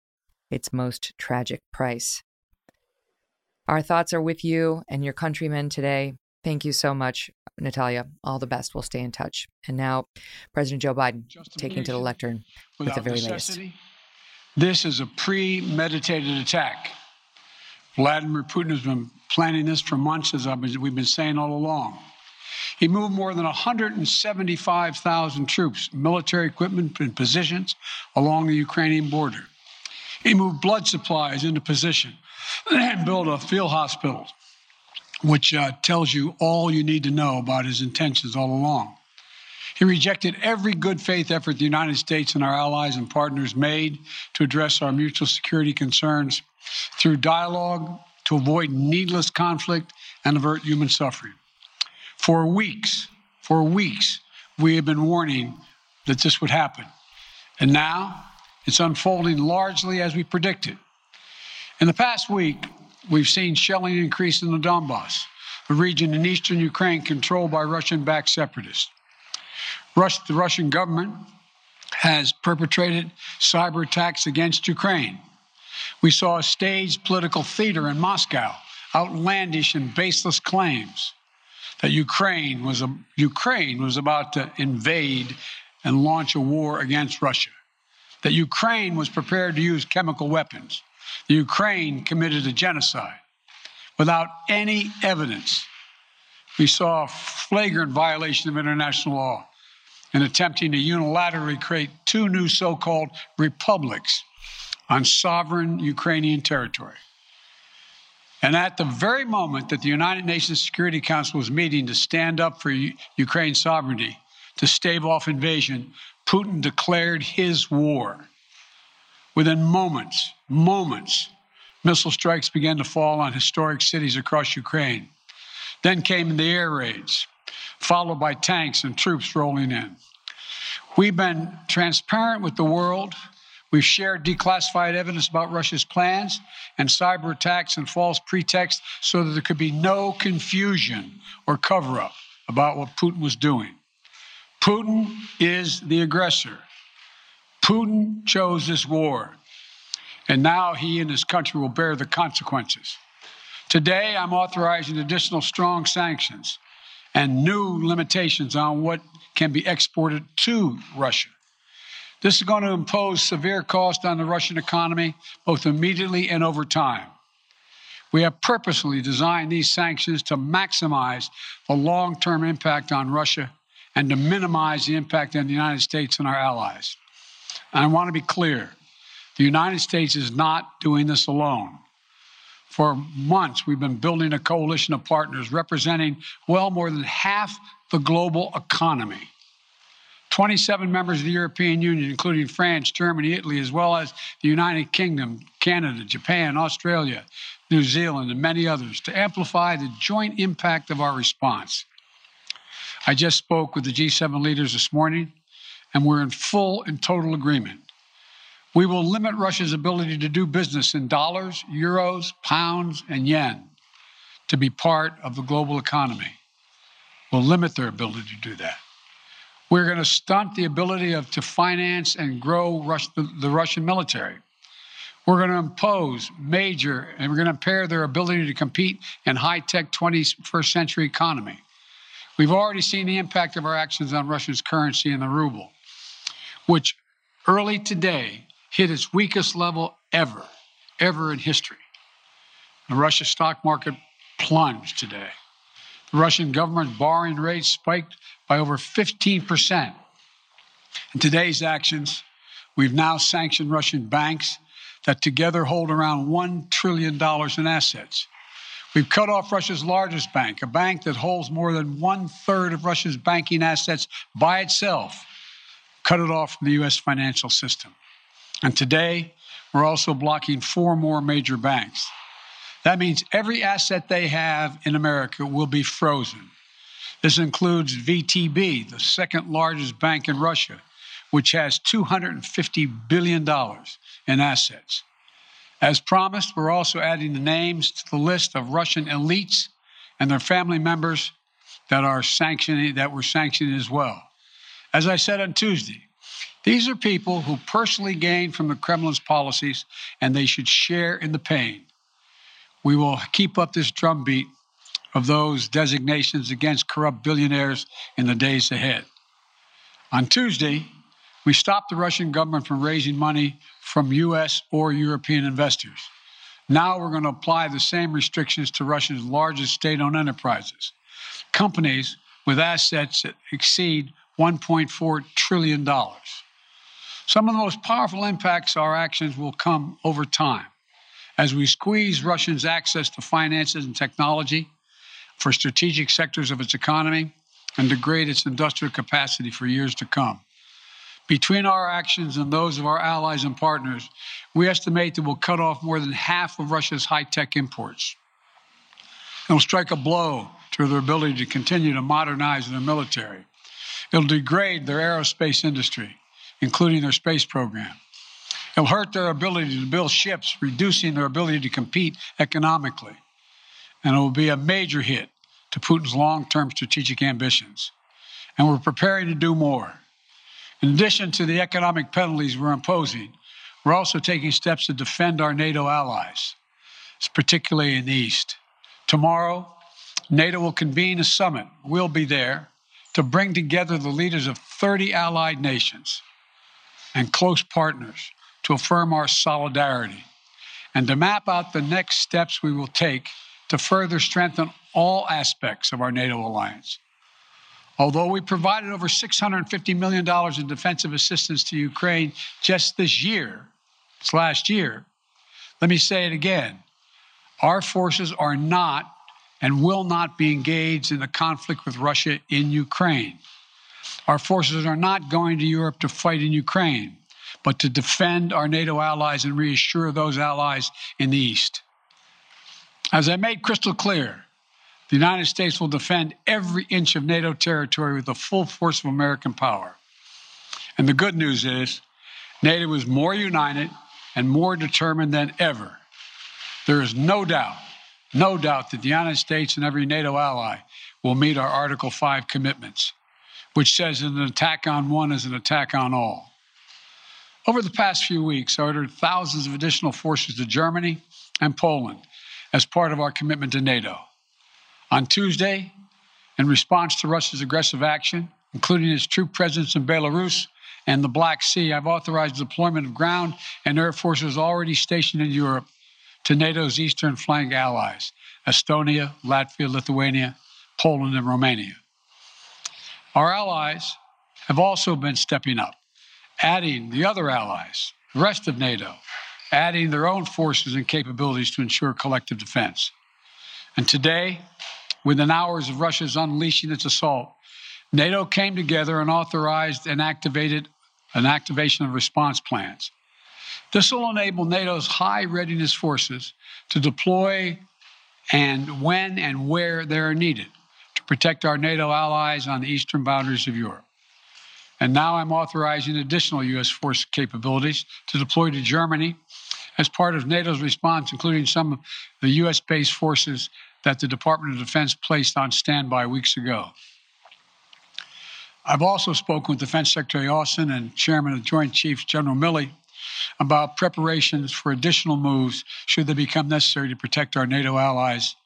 [SPEAKER 1] its most tragic price. Our thoughts are with you and your countrymen today. Thank you so much, Nataliya. All the best. We'll stay in touch. And now, President Joe Biden taking to the lectern with the very necessity. latest.
[SPEAKER 9] This is a premeditated attack. Vladimir Putin has been planning this for months, as been, we've been saying all along. He moved more than 175,000 troops, military equipment, and positions along the Ukrainian border. He moved blood supplies into position and built a field hospital which uh, tells you all you need to know about his intentions all along. He rejected every good faith effort the United States and our allies and partners made to address our mutual security concerns through dialogue to avoid needless conflict and avert human suffering. For weeks, for weeks, we have been warning that this would happen. And now it's unfolding largely as we predicted. In the past week, We've seen shelling increase in the Donbass, a region in eastern Ukraine controlled by Russian backed separatists. Rus- the Russian government has perpetrated cyber attacks against Ukraine. We saw a staged political theater in Moscow, outlandish and baseless claims that Ukraine was, a, Ukraine was about to invade and launch a war against Russia, that Ukraine was prepared to use chemical weapons, Ukraine committed a genocide without any evidence. We saw a flagrant violation of international law in attempting to unilaterally create two new so called republics on sovereign Ukrainian territory. And at the very moment that the United Nations Security Council was meeting to stand up for U- Ukraine's sovereignty, to stave off invasion, Putin declared his war. Within moments, moments, missile strikes began to fall on historic cities across Ukraine. Then came the air raids, followed by tanks and troops rolling in. We've been transparent with the world. We've shared declassified evidence about Russia's plans and cyber attacks and false pretexts so that there could be no confusion or cover up about what Putin was doing. Putin is the aggressor. Putin chose this war, and now he and his country will bear the consequences. Today, I'm authorizing additional strong sanctions and new limitations on what can be exported to Russia. This is going to impose severe cost on the Russian economy, both immediately and over time. We have purposely designed these sanctions to maximize the long term impact on Russia and to minimize the impact on the United States and our allies. And I want to be clear the United States is not doing this alone. For months, we've been building a coalition of partners representing well more than half the global economy. 27 members of the European Union, including France, Germany, Italy, as well as the United Kingdom, Canada, Japan, Australia, New Zealand, and many others, to amplify the joint impact of our response. I just spoke with the G7 leaders this morning, and we're in full and total agreement. We will limit Russia's ability to do business in dollars, euros, pounds, and yen to be part of the global economy. We'll limit their ability to do that. We're going to stunt the ability of to finance and grow the, the Russian military. We're going to impose major, and we're going to impair their ability to compete in high-tech 21st century economy. We've already seen the impact of our actions on Russia's currency and the ruble, which early today hit its weakest level ever, ever in history. The Russia stock market plunged today. The Russian government borrowing rate spiked by over 15%. In today's actions, we've now sanctioned Russian banks that together hold around $1 trillion in assets. We've cut off Russia's largest bank, a bank that holds more than one third of Russia's banking assets by itself, cut it off from the U.S. financial system. And today, we're also blocking four more major banks. That means every asset they have in America will be frozen. This includes VTB, the second largest bank in Russia, which has $250 billion in assets. As promised, we're also adding the names to the list of Russian elites and their family members that are sanctioning that were sanctioned as well. As I said on Tuesday, these are people who personally gain from the Kremlin's policies, and they should share in the pain. We will keep up this drumbeat of those designations against corrupt billionaires in the days ahead. On Tuesday, we stopped the Russian government from raising money from U.S. or European investors. Now we're going to apply the same restrictions to Russia's largest state owned enterprises, companies with assets that exceed $1.4 trillion. Some of the most powerful impacts our actions will come over time as we squeeze Russians' access to finances and technology for strategic sectors of its economy and degrade its industrial capacity for years to come. Between our actions and those of our allies and partners, we estimate that we'll cut off more than half of Russia's high tech imports. It will strike a blow to their ability to continue to modernize their military. It'll degrade their aerospace industry including their space program. It'll hurt their ability to build ships, reducing their ability to compete economically. And it will be a major hit to Putin's long term strategic ambitions. And we're preparing to do more. In addition to the economic penalties we're imposing, we're also taking steps to defend our NATO allies, particularly in the East. Tomorrow, NATO will convene a summit. We'll be there to bring together the leaders of 30 allied nations and close partners to affirm our solidarity and to map out the next steps we will take to further strengthen all aspects of our NATO alliance. Although we provided over $650 million in defensive assistance to Ukraine just this year, this last year, let me say it again. Our forces are not and will not be engaged in the conflict with Russia in Ukraine. Our forces are not going to Europe to fight in Ukraine, but to defend our NATO allies and reassure those allies in the East. As I made crystal clear, the United States will defend every inch of NATO territory with the full force of American power. And the good news is, NATO is more united and more determined than ever. There is no doubt, no doubt that the United States and every NATO ally will meet our Article 5 commitments which says that an attack on one is an attack on all. Over the past few weeks, I ordered thousands of additional forces to Germany and Poland as part of our commitment to NATO. On Tuesday, in response to Russia's aggressive action, including its troop presence in Belarus and the Black Sea, I've authorized deployment of ground and air forces already stationed in Europe to NATO's eastern flank allies Estonia, Latvia, Lithuania, Poland, and Romania. Our allies have also been stepping up, adding the other allies, the rest of NATO, adding their own forces and capabilities to ensure collective defense. And today, within hours of Russia's unleashing its assault, NATO came together and authorized and activated an activation of response plans. This will enable NATO's high readiness forces to deploy and when and where they are needed to protect our NATO allies on the eastern boundaries of Europe. And now I'm authorizing additional U.S. force capabilities to deploy to Germany as part of NATO's response, including some of the U.S. based forces that the Department of Defense placed on standby weeks ago. I've also spoken with Defense Secretary Austin and Chairman of the Joint Chiefs, General Milley, about preparations for additional moves should they become necessary to protect our NATO allies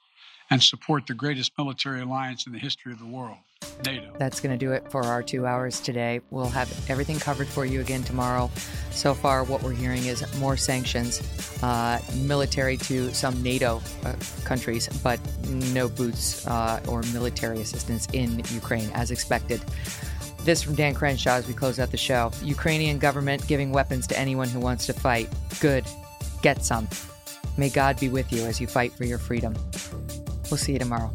[SPEAKER 9] and support the greatest military alliance in the history of the world. NATO.
[SPEAKER 1] That's going to do it for our two hours today. We'll have everything covered for you again tomorrow. So far, what we're hearing is more sanctions, uh, military to some NATO uh, countries, but no boots uh, or military assistance in Ukraine, as expected. This from Dan Crenshaw as we close out the show. Ukrainian government giving weapons to anyone who wants to fight. Good. Get some. May God be with you as you fight for your freedom. We'll see you tomorrow.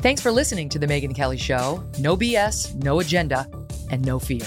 [SPEAKER 1] Thanks for listening to The Megyn Kelly Show. No BS, no agenda, and no fear.